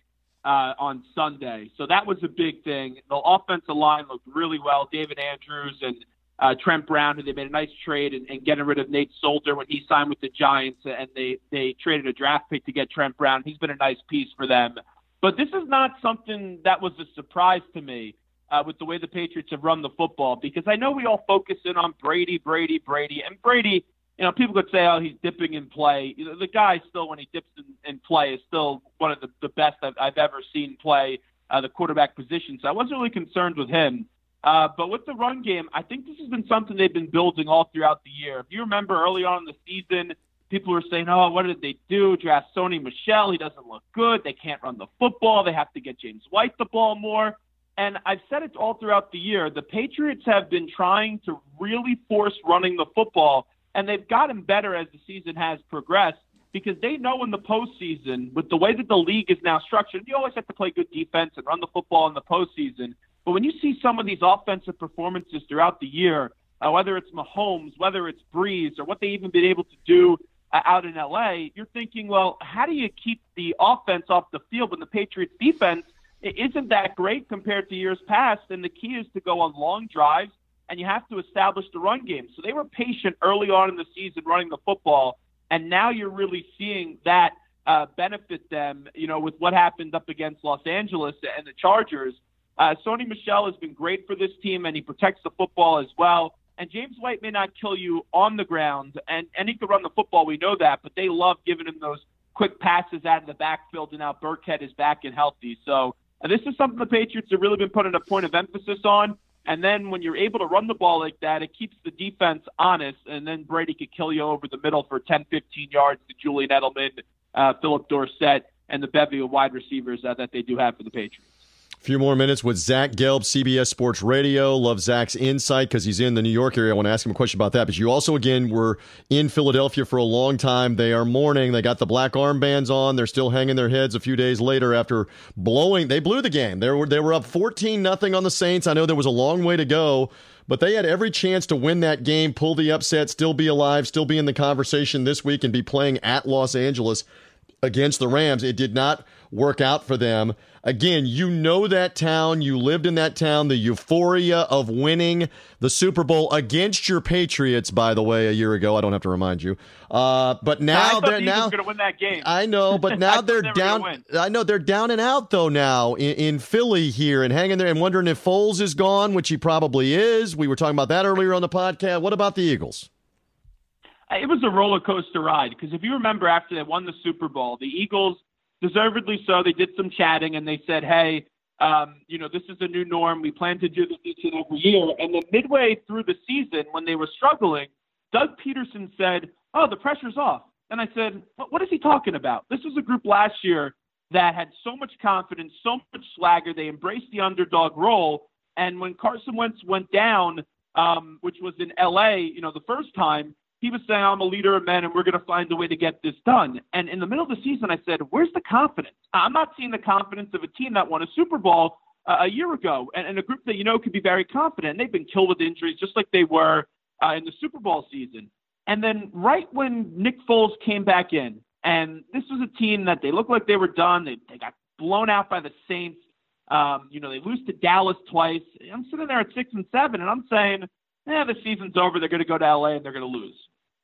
uh, on Sunday. So that was a big thing. The offensive line looked really well. David Andrews and uh, Trent Brown, who they made a nice trade and, and getting rid of Nate Solder when he signed with the Giants, and they they traded a draft pick to get Trent Brown. He's been a nice piece for them. But this is not something that was a surprise to me uh, with the way the Patriots have run the football because I know we all focus in on Brady, Brady, Brady, and Brady you know, people could say, oh, he's dipping in play. You know, the guy still, when he dips in, in play, is still one of the, the best I've, I've ever seen play uh, the quarterback position. So I wasn't really concerned with him. Uh, but with the run game, I think this has been something they've been building all throughout the year. If you remember early on in the season, people were saying, oh, what did they do? Draft Sony Michel. He doesn't look good. They can't run the football. They have to get James White the ball more. And I've said it all throughout the year. The Patriots have been trying to really force running the football, and they've gotten better as the season has progressed because they know in the postseason, with the way that the league is now structured, you always have to play good defense and run the football in the postseason. But when you see some of these offensive performances throughout the year, uh, whether it's Mahomes, whether it's Brees, or what they even been able to do uh, out in LA, you're thinking, well, how do you keep the offense off the field when the Patriots defense isn't that great compared to years past? And the key is to go on long drives, and you have to establish the run game. So they were patient early on in the season running the football, and now you're really seeing that uh, benefit them. You know, with what happened up against Los Angeles and the Chargers. Uh, Sony Michel has been great for this team, and he protects the football as well. And James White may not kill you on the ground, and, and he could run the football. We know that, but they love giving him those quick passes out of the backfield, and now Burkhead is back and healthy. So uh, this is something the Patriots have really been putting a point of emphasis on. And then when you're able to run the ball like that, it keeps the defense honest, and then Brady could kill you over the middle for 10, 15 yards to Julian Edelman, uh, Phillip Dorsett, and the bevy of wide receivers uh, that they do have for the Patriots. A few more minutes with Zach Gelb, CBS Sports Radio. Love Zach's insight because he's in the New York area. I want to ask him a question about that. But you also, again, were in Philadelphia for a long time. They are mourning. They got the black armbands on. They're still hanging their heads a few days later after blowing. They blew the game. They were they were up fourteen nothing on the Saints. I know there was a long way to go, but they had every chance to win that game, pull the upset, still be alive, still be in the conversation this week, and be playing at Los Angeles against the Rams. It did not work out for them. Again, you know that town. You lived in that town. The euphoria of winning the Super Bowl against your Patriots, by the way, a year ago. I don't have to remind you. Uh, but now they're now going to win that game. I know, but now they're down. I know they're down and out though now in, in Philly here and hanging there and wondering if Foles is gone, which he probably is. We were talking about that earlier on the podcast. What about the Eagles? It was a roller coaster ride because if you remember, after they won the Super Bowl, the Eagles deservedly so. They did some chatting and they said, hey, um, you know, this is a new norm. We plan to do this each and every year. And then midway through the season, when they were struggling, Doug Pederson said, oh, the pressure's off. And I said, what is he talking about? This was a group last year that had so much confidence, so much swagger. They embraced the underdog role. And when Carson Wentz went down, um, which was in LA, you know, the first time, he was saying, I'm a leader of men and we're going to find a way to get this done. And in the middle of the season, I said, Where's the confidence? I'm not seeing the confidence of a team that won a Super Bowl uh, a year ago and, and, a group that you know could be very confident. And they've been killed with injuries just like they were uh, in the Super Bowl season. And then right when Nick Foles came back in, and this was a team that they looked like they were done, they, they got blown out by the Saints. Um, you know, they lose to Dallas twice. I'm sitting there at six and seven, and I'm saying, yeah, the season's over. They're going to go to LA and they're going to lose.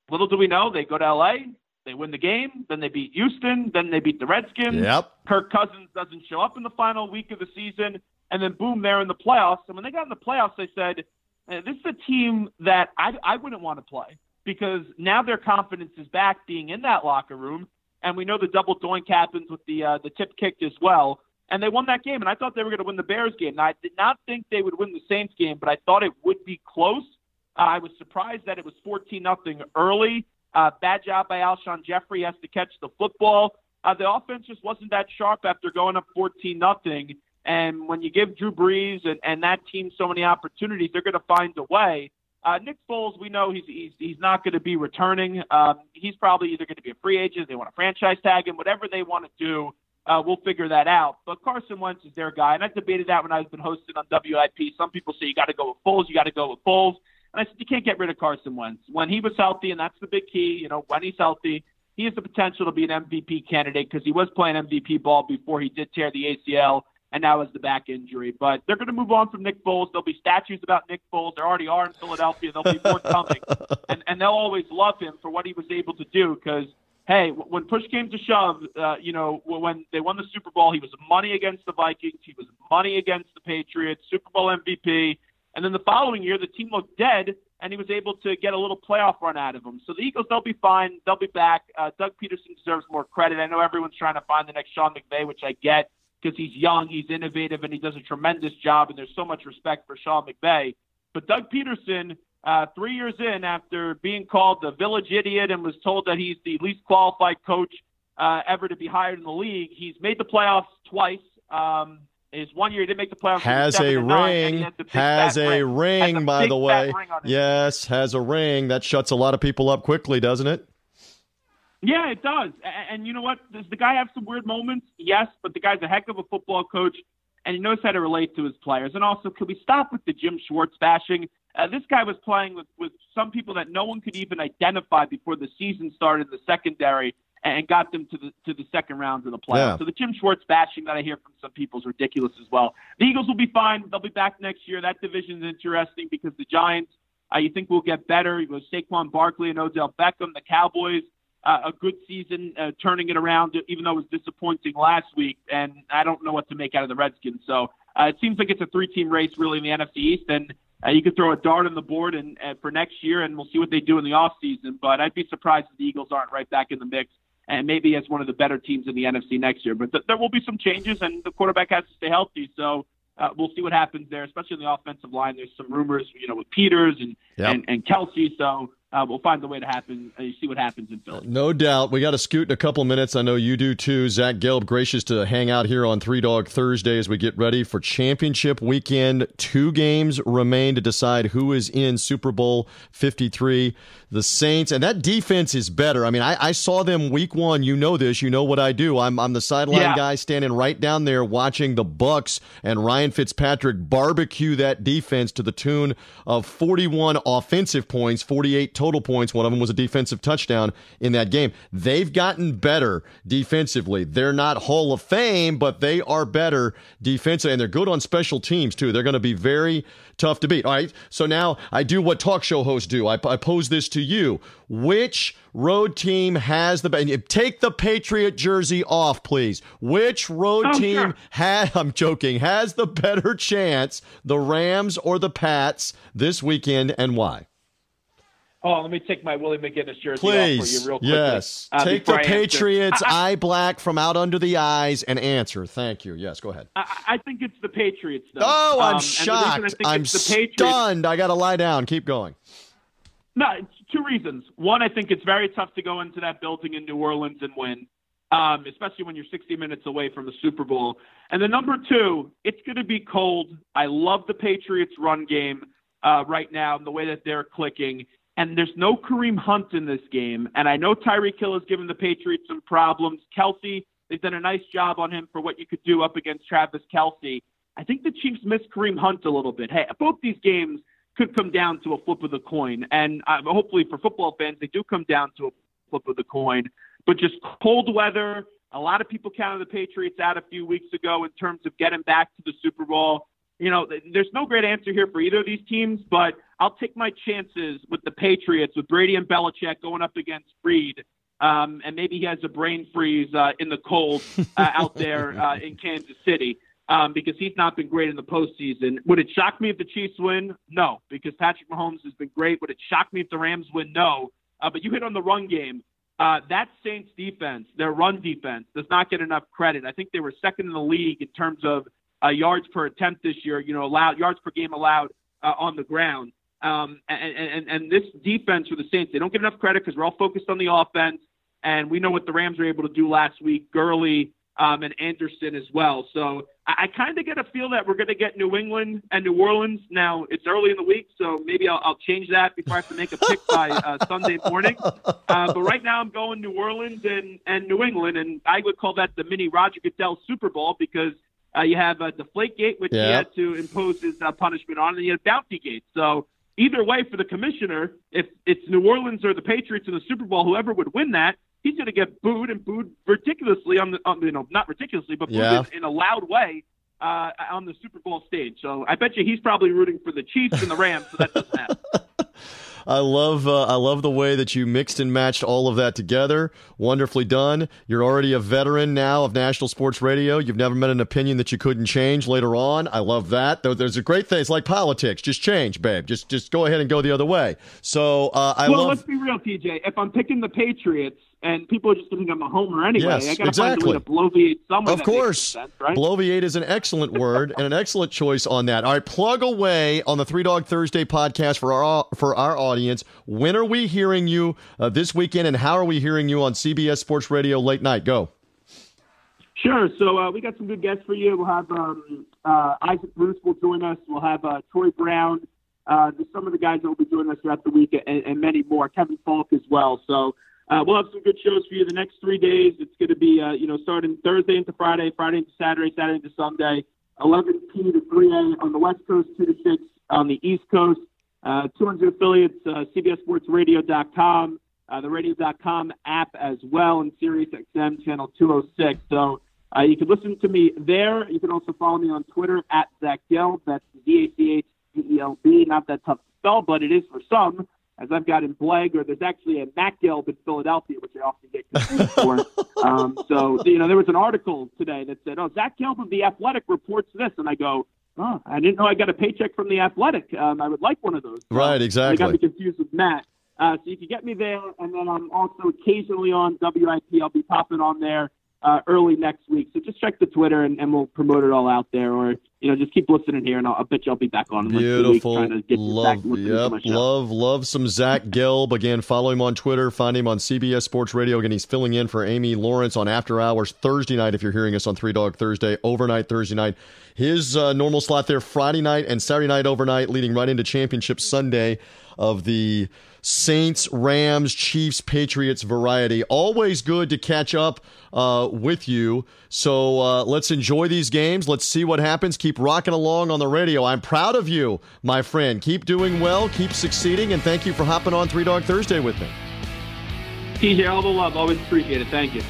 Little do we know, they go to LA, they win the game, then they beat Houston, then they beat the Redskins. Yep. Kirk Cousins doesn't show up in the final week of the season, and then boom, they're in the playoffs. And when they got in the playoffs, they said, "This is a team that I I wouldn't want to play because now their confidence is back, being in that locker room, and we know the double doink happens with the uh, the tip kick as well." And they won that game, and I thought they were going to win the Bears game. Now, I did not think they would win the Saints game, but I thought it would be close. I was surprised that it was 14 nothing early. Uh, bad job by Alshon Jeffery has to catch the football. Uh, the offense just wasn't that sharp after going up 14 nothing. And when you give Drew Brees and, and that team so many opportunities, they're going to find a way. Uh, Nick Foles, we know he's he's, he's not going to be returning. Um, he's probably either going to be a free agent, they want to franchise tag him, whatever they want to do. Uh, we'll figure that out. But Carson Wentz is their guy, and I debated that when I've been hosting on WIP. Some people say you got to go with Foles, you got to go with Foles. And I said, you can't get rid of Carson Wentz. When he was healthy, and that's the big key, you know, when he's healthy, he has the potential to be an MVP candidate because he was playing MVP ball before he did tear the ACL and now has the back injury. But they're going to move on from Nick Foles. There'll be statues about Nick Foles. There already are in Philadelphia. There'll be more coming. and, and they'll always love him for what he was able to do because, hey, when push came to shove, uh, you know, when they won the Super Bowl, he was money against the Vikings. He was money against the Patriots, Super Bowl MVP. And then the following year, the team looked dead, and he was able to get a little playoff run out of them. So the Eagles, they'll be fine. They'll be back. Uh, Doug Pederson deserves more credit. I know everyone's trying to find the next Sean McVay, which I get because he's young, he's innovative, and he does a tremendous job, and there's so much respect for Sean McVay. But Doug Pederson, uh, three years in, after being called the village idiot and was told that he's the least qualified coach uh, ever to be hired in the league, he's made the playoffs twice. Um, His one year he didn't make the playoffs. Has a ring. Has a ring, ring has a by the way. Yes, has a ring. That shuts a lot of people up quickly, doesn't it? Yeah, it does. And you know what? Does the guy have some weird moments? Yes, but the guy's a heck of a football coach, and he knows how to relate to his players. And also, could we stop with the Jim Schwartz bashing? Uh, this guy was playing with, with some people that no one could even identify before the season started in the secondary and got them to the to the second rounds of the playoffs. Yeah. So the Jim Schwartz bashing that I hear from some people is ridiculous as well. The Eagles will be fine. They'll be back next year. That division is interesting because the Giants, uh, you think will get better. You go Saquon Barkley and Odell Beckham. The Cowboys, uh, a good season, uh, turning it around, even though it was disappointing last week. And I don't know what to make out of the Redskins. So uh, it seems like it's a three-team race really in the NFC East, and uh, you could throw a dart on the board and uh, for next year, and we'll see what they do in the off season. But I'd be surprised if the Eagles aren't right back in the mix and maybe as one of the better teams in the NFC next year. But th- there will be some changes, and the quarterback has to stay healthy. So uh, we'll see what happens there, especially in the offensive line. There's some rumors, you know, with Peters and yep. and, and Kelce. So uh, we'll find the way to happen. Uh, see what happens in Philly. No doubt. We got to scoot in a couple minutes. I know you do too. Zach Gelb, gracious to hang out here on Three Dog Thursday as we get ready for championship weekend. Two games remain to decide who is in Super Bowl 53. The Saints, and that defense is better. I mean, I, I saw them week one. You know this. You know what I do. I'm, I'm the sideline yeah. guy standing right down there watching the Bucks and Ryan Fitzpatrick barbecue that defense to the tune of 41 offensive points, 48 total points. One of them was a defensive touchdown in that game. They've gotten better defensively. They're not Hall of Fame, but they are better defensively, and they're good on special teams, too. They're going to be very tough to beat. All right. So now I do what talk show hosts do. I, I pose this to you. Which road team has the take the Patriot jersey off, please? Which road oh, team sure. had I'm joking has the better chance, the Rams or the Pats this weekend, and why? Oh, let me take my Willie McGinest jersey Please. off for you real quick. Yes. Uh, take the Patriots I, eye black from out under the eyes and answer. Thank you. Yes, go ahead. I, I think it's the Patriots, though. Oh, I'm um, shocked. I'm stunned. I got to lie down. Keep going. No, two reasons. One, I think it's very tough to go into that building in New Orleans and win, um, especially when you're 60 minutes away from the Super Bowl. And the number two, it's going to be cold. I love the Patriots' run game uh, right now and the way that they're clicking and there's no Kareem Hunt in this game. And I know Tyreek Hill has given the Patriots some problems. Kelce, they've done a nice job on him for what you could do up against Travis Kelce. I think the Chiefs miss Kareem Hunt a little bit. Hey, both these games could come down to a flip of the coin, and uh, hopefully for football fans, they do come down to a flip of the coin. But just cold weather. A lot of people counted the Patriots out a few weeks ago in terms of getting back to the Super Bowl you know, there's no great answer here for either of these teams, but I'll take my chances with the Patriots with Brady and Belichick going up against Reid. Um, and maybe he has a brain freeze uh, in the cold uh, out there uh, in Kansas City um, because he's not been great in the postseason. Would it shock me if the Chiefs win? No, because Patrick Mahomes has been great. Would it shock me if the Rams win? No. Uh, but you hit on the run game. Uh, that Saints defense, their run defense, does not get enough credit. I think they were second in the league in terms of uh, yards per attempt this year. You know, allowed yards per game allowed uh, on the ground. Um, and, and and this defense for the Saints, they don't get enough credit because we're all focused on the offense, and we know what the Rams were able to do last week. Gurley um, and Anderson as well. So I, I kind of get a feel that we're going to get New England and New Orleans. Now it's early in the week, so maybe I'll, I'll change that before I have to make a pick by uh, Sunday morning. Uh, but right now I'm going New Orleans and and New England, and I would call that the mini Roger Goodell Super Bowl because uh, you have uh, Deflategate, which yep. he had to impose his uh, punishment on, and you have Bounty Gate. So either way, for the commissioner, if it's New Orleans or the Patriots in the Super Bowl, whoever would win that, he's going to get booed and booed ridiculously on the, on, you know, not ridiculously, but yeah. in, a loud way uh, on the Super Bowl stage. So I bet you he's probably rooting for the Chiefs and the Rams, so that doesn't happen. I love uh, I love the way that you mixed and matched all of that together. Wonderfully done. You're already a veteran now of national sports radio. You've never met an opinion that you couldn't change later on. I love that. There's a great thing. It's like politics. Just change, babe. Just just go ahead and go the other way. So uh, I well, love. let's be real, TJ. If I'm picking the Patriots and people are just thinking I'm a homer anyway. Yes, I got to exactly. find a way to bloviate someone. Of course, sense, right? bloviate is an excellent word and an excellent choice on that. All right, plug away on the Three Dog Thursday podcast for our for our audience. When are we hearing you uh, this weekend, and how are we hearing you on CBS Sports Radio late night? Go. Sure. So uh, we got some good guests for you. We'll have um, uh, Isaac Bruce will join us. We'll have uh, Troy Brown. Uh, some of the guys that will be joining us throughout the week, and, and many more. Kevin Falk as well. So uh, we'll have some good shows for you the next three days. It's going to be, uh, you know, starting Thursday into Friday, Friday into Saturday, Saturday into Sunday, 11 p to 3 a on the West Coast, 2 to 6 on the East Coast. Uh, 200 affiliates, uh, CBSSportsRadio.com, uh, the Radio.com app as well, and Sirius XM channel 206. So uh, you can listen to me there. You can also follow me on Twitter at Zach Gelb. That's Z A C H G E L B. Not that tough to spell, but it is for some as I've got in Bleg, or there's actually a Matt Gelb in Philadelphia, which I often get confused for. Um, so, you know, there was an article today that said, oh, Zach Gelb of The Athletic reports this. And I go, oh, I didn't know I got a paycheck from The Athletic. Um, I would like one of those. Right, exactly. I got me confused with Matt. Uh, so you can get me there, and then I'm also occasionally on WIP. I'll be popping on there uh, early next week. So just check the Twitter and, and, we'll promote it all out there. Or you know, just keep listening here, and I'll, I bet you I'll be back on. Beautiful, like love, yep, love, love some Zach Gelb. Again, follow him on Twitter. Find him on CBS Sports Radio. Again, he's filling in for Amy Lawrence on After Hours Thursday night. If you're hearing us on Three Dog Thursday, overnight Thursday night. His uh, normal slot there Friday night and Saturday night overnight, leading right into Championship Sunday of the Saints, Rams, Chiefs, Patriots variety. Always good to catch up uh, with you. So uh, let's enjoy these games. Let's see what happens. Keep rocking along on the radio. I'm proud of you, my friend. Keep doing well, keep succeeding, and thank you for hopping on Three Dog Thursday with me. TJ, all the love. Always appreciate it. Thank you.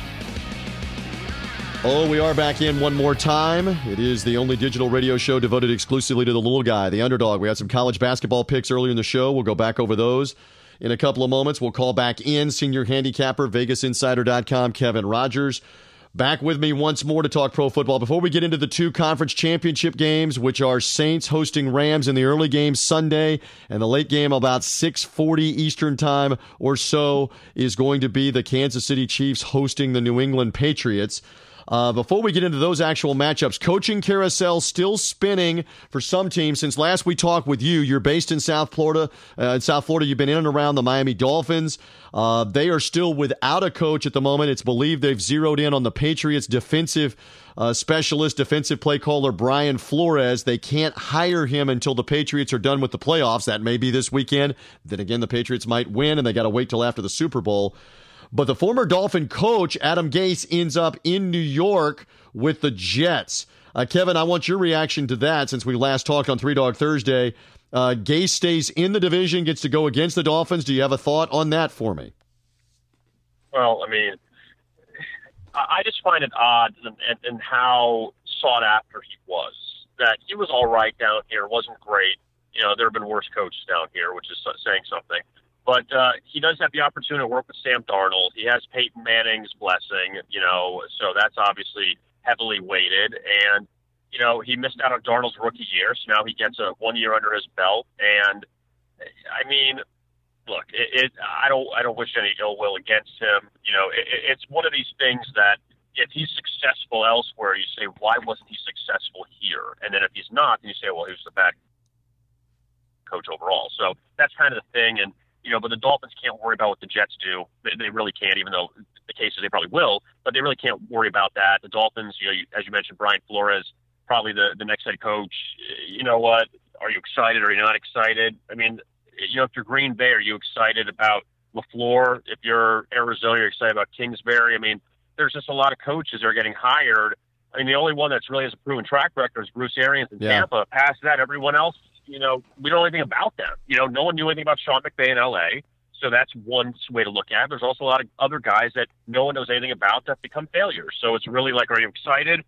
Oh, we are back in one more time. It is the only digital radio show devoted exclusively to the little guy, the underdog. We had some college basketball picks earlier in the show. We'll go back over those in a couple of moments. We'll call back in senior handicapper, VegasInsider.com, Kevin Rogers. Back with me once more to talk pro football. Before we get into the two conference championship games, which are Saints hosting Rams in the early game Sunday, and the late game about 6:40 Eastern time or so is going to be the Kansas City Chiefs hosting the New England Patriots. Uh, before we get into those actual matchups, coaching carousel still spinning for some teams. Since last we talked with you, you're based in South Florida. Uh, in South Florida, you've been in and around the Miami Dolphins. Uh, they are still without a coach at the moment. It's believed they've zeroed in on the Patriots' defensive uh, specialist, defensive play caller Brian Flores. They can't hire him until the Patriots are done with the playoffs. That may be this weekend. Then again, the Patriots might win, and they got to wait till after the Super Bowl. But the former Dolphin coach, Adam Gase, ends up in New York with the Jets. Uh, Kevin, I want your reaction to that since we last talked on Three Dog Thursday. Uh, Gase stays in the division, gets to go against the Dolphins. Do you have a thought on that for me? Well, I mean, I just find it odd and how sought after he was. That he was all right down here, wasn't great. You know, there have been worse coaches down here, which is saying something. But uh, he does have the opportunity to work with Sam Darnold. He has Peyton Manning's blessing, you know, so that's obviously heavily weighted. And you know, he missed out on Darnold's rookie year, so now he gets a one year under his belt. And I mean, look, it, it I don't I don't wish any ill will against him. You know, it, it's one of these things that if he's successful elsewhere, you say, why wasn't he successful here? And then if he's not, then you say, well, he was the bad coach overall. So that's kind of the thing. And you know, but the Dolphins can't worry about what the Jets do. They, they really can't, even though the case is they probably will, but they really can't worry about that. The Dolphins, you know, as you mentioned, Brian Flores, probably the, the next head coach. You know what? Are you excited? Or are you not excited? I mean, you know, if you're Green Bay, are you excited about LaFleur? If you're Arizona, you're excited about Kingsbury. I mean, there's just a lot of coaches that are getting hired. I mean, the only one that's really has a proven track record is Bruce Arians in yeah. Tampa. Past that, everyone else you know, we don't know anything about them. You know, no one knew anything about Sean McVay in LA. So that's one way to look at it. There's also a lot of other guys that no one knows anything about that become failures. So it's really like, are you excited?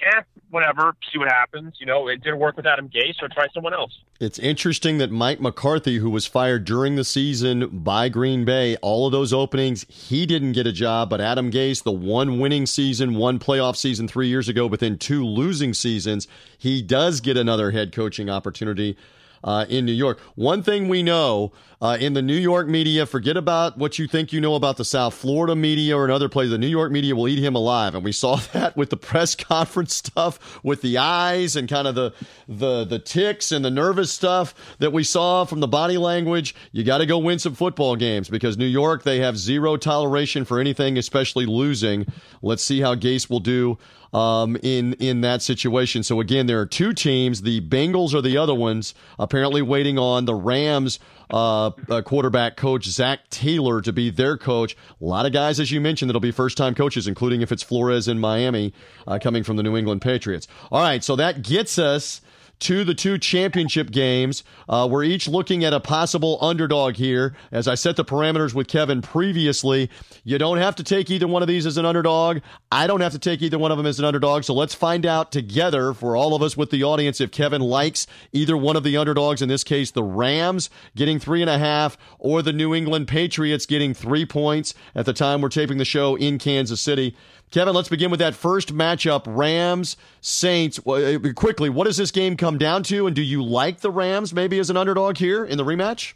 Eh, whatever, see what happens. You know, it didn't work with Adam Gase, so try someone else. It's interesting that Mike McCarthy, who was fired during the season by Green Bay, all of those openings, he didn't get a job, but Adam Gase, the one winning season, one playoff season three years ago, within two losing seasons, he does get another head coaching opportunity. uh, in New York. One thing we know uh, in the New York media, forget about what you think you know about the South Florida media or another place. The New York media will eat him alive, and we saw that with the press conference stuff, with the eyes and kind of the the the ticks and the nervous stuff that we saw from the body language. You got to go win some football games because New York they have zero toleration for anything, especially losing. Let's see how Gase will do um, in in that situation. So again, there are two teams. The Bengals are the other ones. Apparently, waiting on the Rams uh, quarterback coach Zac Taylor to be their coach. A lot of guys, as you mentioned, that'll be first time coaches, including if it's Flores in Miami, uh, coming from the New England Patriots. All right, so that gets us to the two championship games. Uh, we're each looking at a possible underdog here. As I set the parameters with Kevin previously, you don't have to take either one of these as an underdog. I don't have to take either one of them as an underdog. So let's find out together for all of us with the audience if Kevin likes either one of the underdogs, in this case, the Rams getting three and a half or the New England Patriots getting three points at the time we're taping the show in Kansas City. Kevin, let's begin with that first matchup Rams Saints. Uh, quickly, what does this game come down to? And do you like the Rams maybe as an underdog here in the rematch?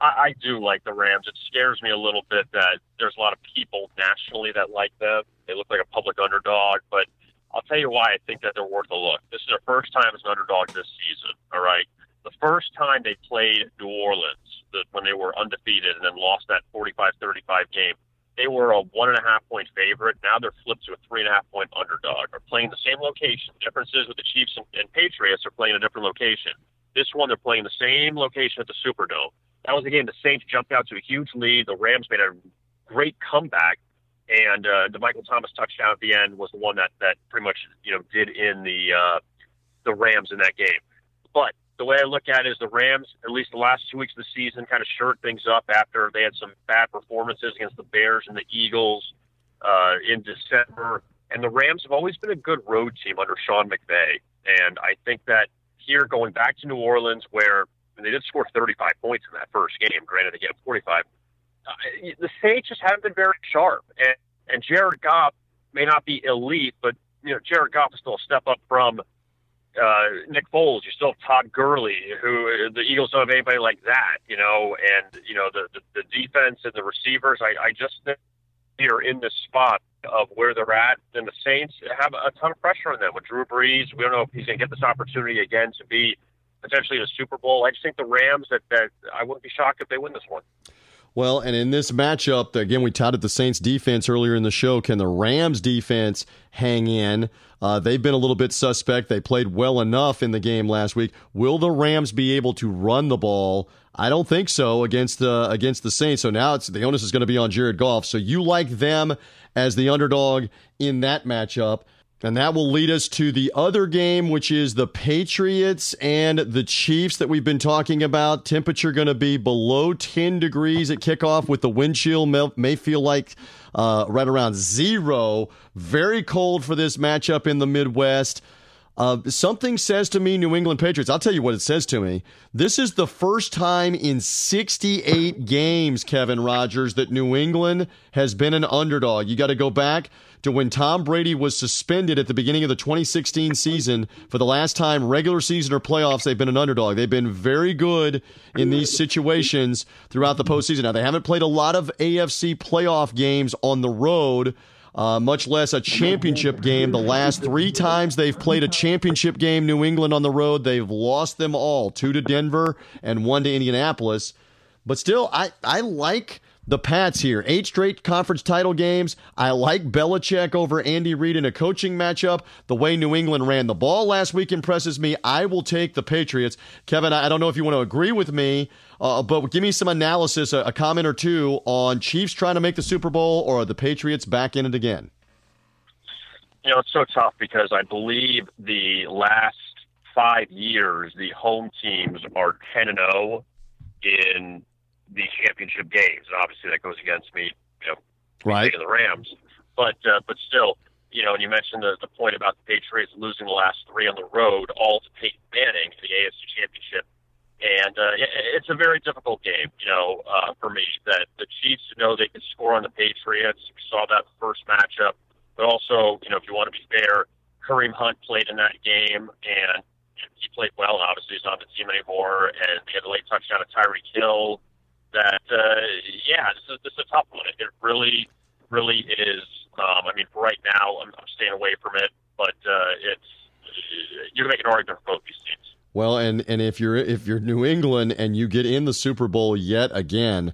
I, I do like the Rams. It scares me a little bit that there's a lot of people nationally that like them. They look like a public underdog, but I'll tell you why I think that they're worth a look. This is their first time as an underdog this season, all right? The first time they played New Orleans, the, when they were undefeated and then lost that 45 35 game, they were a one and a half point favorite. Now they're flipped to a three and a half point underdog. They're playing the same location. Differences with the Chiefs and, and Patriots are playing a different location. This one they're playing the same location at the Superdome. That was a game the Saints jumped out to a huge lead. The Rams made a great comeback, and uh, the Michael Thomas touchdown at the end was the one that that pretty much you know did in the uh, the Rams in that game. But the way I look at it is the Rams, at least the last two weeks of the season, kind of shirt things up after they had some bad performances against the Bears and the Eagles uh, in December. And the Rams have always been a good road team under Sean McVay. And I think that here, going back to New Orleans, where they did score 35 points in that first game, granted, they get 45, uh, the Saints just haven't been very sharp. And, and Jared Goff may not be elite, but you know, Jared Goff is still a step up from Nick Foles. You still have Todd Gurley, who the Eagles don't have anybody like that, you know, and you know the the, the defense and the receivers. I, I just think are in this spot of where they're at, and the Saints have a ton of pressure on them with Drew Brees. We don't know if he's going to get this opportunity again to be potentially in a Super Bowl. I just think the Rams that that I wouldn't be shocked if they win this one. Well, and in this matchup, again, we touted the Saints defense earlier in the show. Can the Rams defense hang in? Uh, they've been a little bit suspect. They played well enough in the game last week. Will the Rams be able to run the ball? I don't think so against the against the Saints. So now it's the onus is going to be on Jared Goff. So you like them as the underdog in that matchup. And that will lead us to the other game, which is the Patriots and the Chiefs that we've been talking about. Temperature going to be below 10 degrees at kickoff with the wind chill may, may feel like uh, right around zero. Very cold for this matchup in the Midwest. Uh, something says to me, New England Patriots. I'll tell you what it says to me. This is the first time in 68 games, Kevin Rogers, that New England has been an underdog. You got to go back to when Tom Brady was suspended at the beginning of the 2016 season for the last time regular season or playoffs they've been an underdog. They've been very good in these situations throughout the postseason. Now they haven't played a lot of AFC playoff games on the road. Uh, much less a championship game. The last three times they've played a championship game, New England on the road, they've lost them all two to Denver and one to Indianapolis. But still, I, I like the Pats here. Eight straight conference title games. I like Belichick over Andy Reid in a coaching matchup. The way New England ran the ball last week impresses me. I will take the Patriots. Kevin, I don't know if you want to agree with me, uh, but give me some analysis, a, a comment or two on Chiefs trying to make the Super Bowl or the Patriots back in it again. You know, it's so tough because I believe the last five years, the home teams are 10 and 0 in the championship games. And obviously, that goes against me, you know, right. the Rams. But uh, but still, you know, and you mentioned the, the point about the Patriots losing the last three on the road, all to Peyton Manning for the AFC Championship. And uh, it's a very difficult game, you know, uh, for me. That the Chiefs know they can score on the Patriots. We saw that first matchup, but also, you know, if you want to be fair, Kareem Hunt played in that game, and he played well, obviously he's not the team anymore. And he had a late touchdown to Tyreek Hill. That uh, yeah, this is this is a tough one. It really, really is. Um, I mean, right now, I'm, I'm staying away from it, but uh, it's you're making an argument for both these teams. Well, and and if you're if you're New England and you get in the Super Bowl yet again,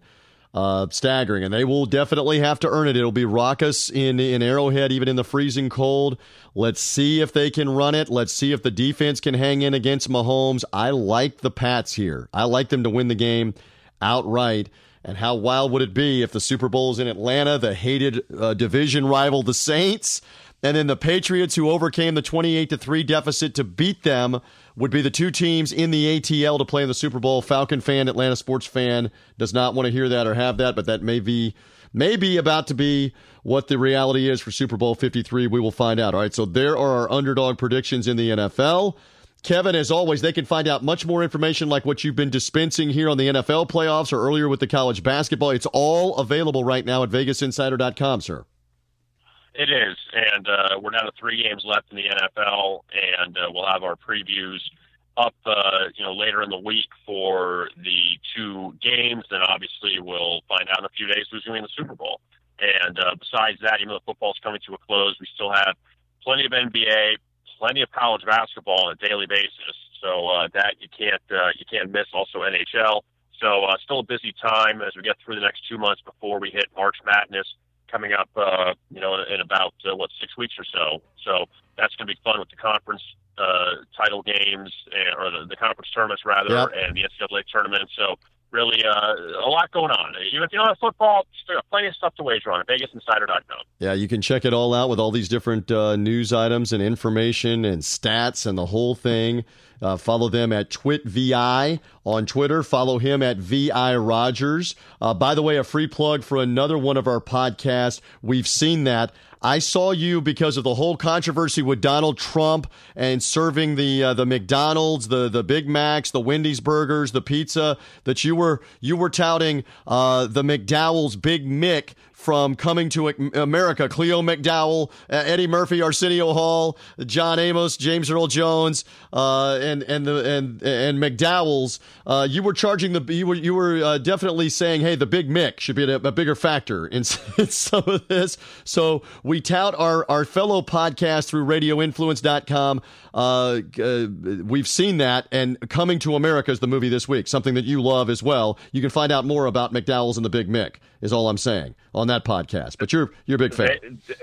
uh, staggering, and they will definitely have to earn it. It'll be raucous in in Arrowhead, even in the freezing cold. Let's see if they can run it. Let's see if the defense can hang in against Mahomes. I like the Pats here. I like them to win the game outright. And how wild would it be if the Super Bowl is in Atlanta, the hated uh, division rival, the Saints, and then the Patriots, who overcame the 28 to 3 deficit to beat them, would be the two teams in the ATL to play in the Super Bowl. Falcon fan, Atlanta sports fan does not want to hear that or have that, but that may be, may be about to be what the reality is for Super Bowl 53. We will find out. All right, so there are our underdog predictions in the NFL. Kevin, as always, they can find out much more information like what you've been dispensing here on the NFL playoffs or earlier with the college basketball. It's all available right now at vegasinsider.com, sir. It is, and uh, we're down to three games left in the NFL, and uh, we'll have our previews up, uh, you know, later in the week for the two games. Then obviously we'll find out in a few days who's going to win the Super Bowl. And uh, besides that, even though football's coming to a close, we still have plenty of NBA, plenty of college basketball on a daily basis. So uh, that you can't uh, you can't miss. Also NHL. So uh, still a busy time as we get through the next two months before we hit March Madness coming up, uh, you know, in, in about uh, what six weeks or so. So that's going to be fun with the conference uh, title games and, or the, the conference tournaments rather, Yep. and the NCAA tournament. So really, uh, a lot going on. Even if you don't have football, plenty of stuff to wager on at VegasInsider.com. Yeah, you can check it all out with all these different uh, news items and information and stats and the whole thing. Uh, follow them at TwitVI on Twitter. Follow him at VI Rogers. Uh, by the way, a free plug for another one of our podcasts. We've seen that. I saw you because of the whole controversy with Donald Trump and serving the uh, the McDonald's, the the Big Macs, the Wendy's burgers, the pizza. That you were you were touting uh, the McDowell's Big Mick from Coming to America. Cleo McDowell, Eddie Murphy, Arsenio Hall, John Amos, James Earl Jones, uh, and and the and and McDowell's. Uh, you were charging the you were you were uh, definitely saying, hey, the Big Mick should be a, a bigger factor in, in some of this. So we tout our our fellow podcast through RadioInfluence.com. Uh, uh, we've seen that, and Coming to America is the movie this week, something that you love as well. You can find out more about McDowell's and the Big Mick. Is all I'm saying on that podcast. But you're you're a big fan. They,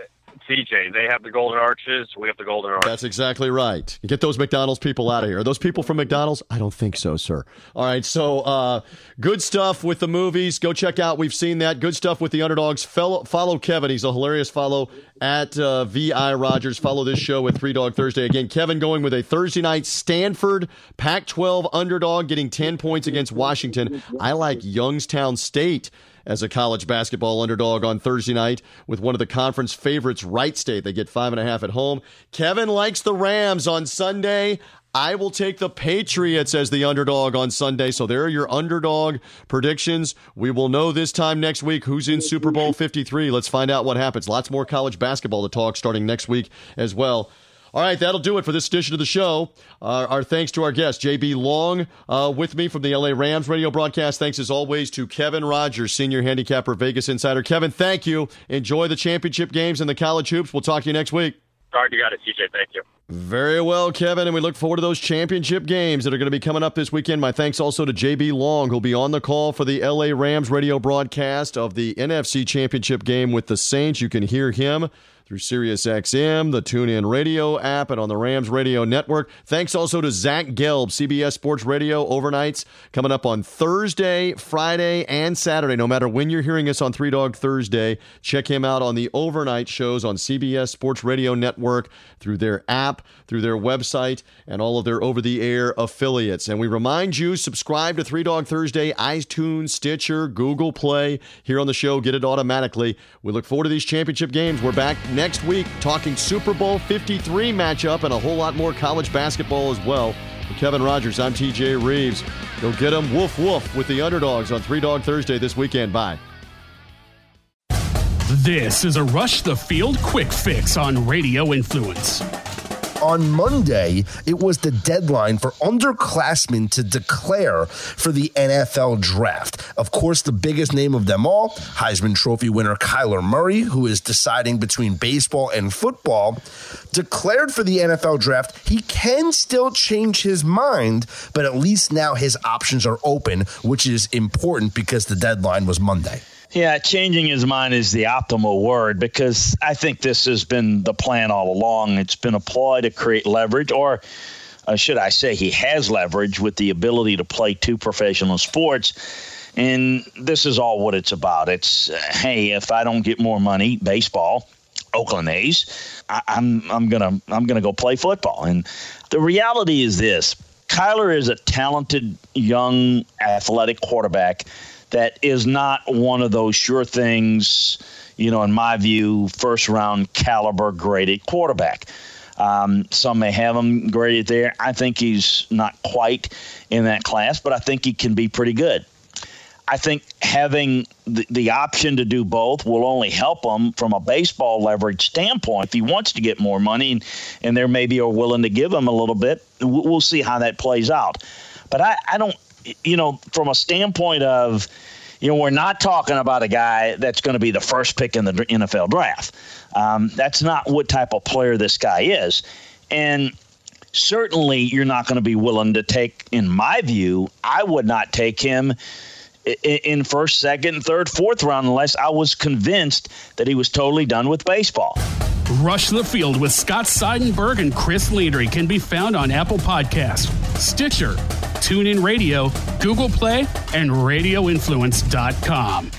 TJ, they have the golden arches. We have the golden arches. That's exactly right. Get those McDonald's people out of here. Are those people from McDonald's? I don't think so, sir. All right, so uh, good stuff with the movies. Go check out. We've seen that. Good stuff with the underdogs. Fellow, follow Kevin. He's a hilarious follow at uh, Vi Rogers. Follow this show with Three Dog Thursday. Again, Kevin going with a Thursday night Stanford Pac-12 underdog, getting ten points against Washington. I like Youngstown State as a college basketball underdog on Thursday night with one of the conference favorites, Wright State. They get five and a half at home. Kevin likes the Rams on Sunday. I will take the Patriots as the underdog on Sunday. So there are your underdog predictions. We will know this time next week who's in Super Bowl 53. Let's find out what happens. Lots more college basketball to talk starting next week as well. All right, that'll do it for this edition of the show. Uh, our thanks to our guest, JB Long, uh, with me from the LA Rams radio broadcast. Thanks as always to Kevin Rogers, senior handicapper, Vegas Insider. Kevin, thank you. Enjoy the championship games and the college hoops. We'll talk to you next week. All right, you got it, TJ. Thank you. Very well, Kevin, and we look forward to those championship games that are going to be coming up this weekend. My thanks also to JB Long, who'll be on the call for the LA Rams radio broadcast of the NFC Championship game with the Saints. You can hear him through SiriusXM, the TuneIn Radio app, and on the Rams Radio Network. Thanks also to Zach Gelb, CBS Sports Radio overnights, coming up on Thursday, Friday, and Saturday. No matter when you're hearing us on Three Dog Thursday, check him out on the overnight shows on CBS Sports Radio Network through their app, through their website, and all of their over the air affiliates. And we remind you subscribe to Three Dog Thursday, iTunes, Stitcher, Google Play. Here on the show, get it automatically. We look forward to these championship games. We're back next week talking Super Bowl 53 matchup and a whole lot more college basketball as well. For Kevin Rogers, I'm TJ Reeves. Go get them woof woof with the underdogs on Three Dog Thursday this weekend. Bye. This is a Rush the Field quick fix on Radio Influence. On Monday, it was the deadline for underclassmen to declare for the NFL draft. Of course, the biggest name of them all, Heisman Trophy winner Kyler Murray, who is deciding between baseball and football, declared for the NFL draft. He can still change his mind, but at least now his options are open, which is important because the deadline was Monday. Yeah, changing his mind is the optimal word because I think this has been the plan all along. It's been a ploy to create leverage, or uh, should I say, he has leverage with the ability to play two professional sports. And this is all what it's about. It's, uh, hey, if I don't get more money, baseball, Oakland A's, I, I'm I'm gonna I'm gonna go play football. And the reality is this: Kyler is a talented young athletic quarterback that is not one of those sure things, you know, in my view, first round caliber graded quarterback. Um, some may have him graded there. I think he's not quite in that class, but I think he can be pretty good. I think having the, the option to do both will only help him from a baseball leverage standpoint. If he wants to get more money and, and there maybe are willing to give him a little bit, we'll see how that plays out. But I, I don't, you know, from a standpoint of, you know, we're not talking about a guy that's going to be the first pick in the NFL draft. Um, that's not what type of player this guy is. And certainly you're not going to be willing to take, in my view, I would not take him in first, second, third, fourth round unless I was convinced that he was totally done with baseball. Rush the Field with Scott Seidenberg and Chris Landry can be found on Apple Podcast, Stitcher, TuneIn Radio, Google Play, and RadioInfluence.com.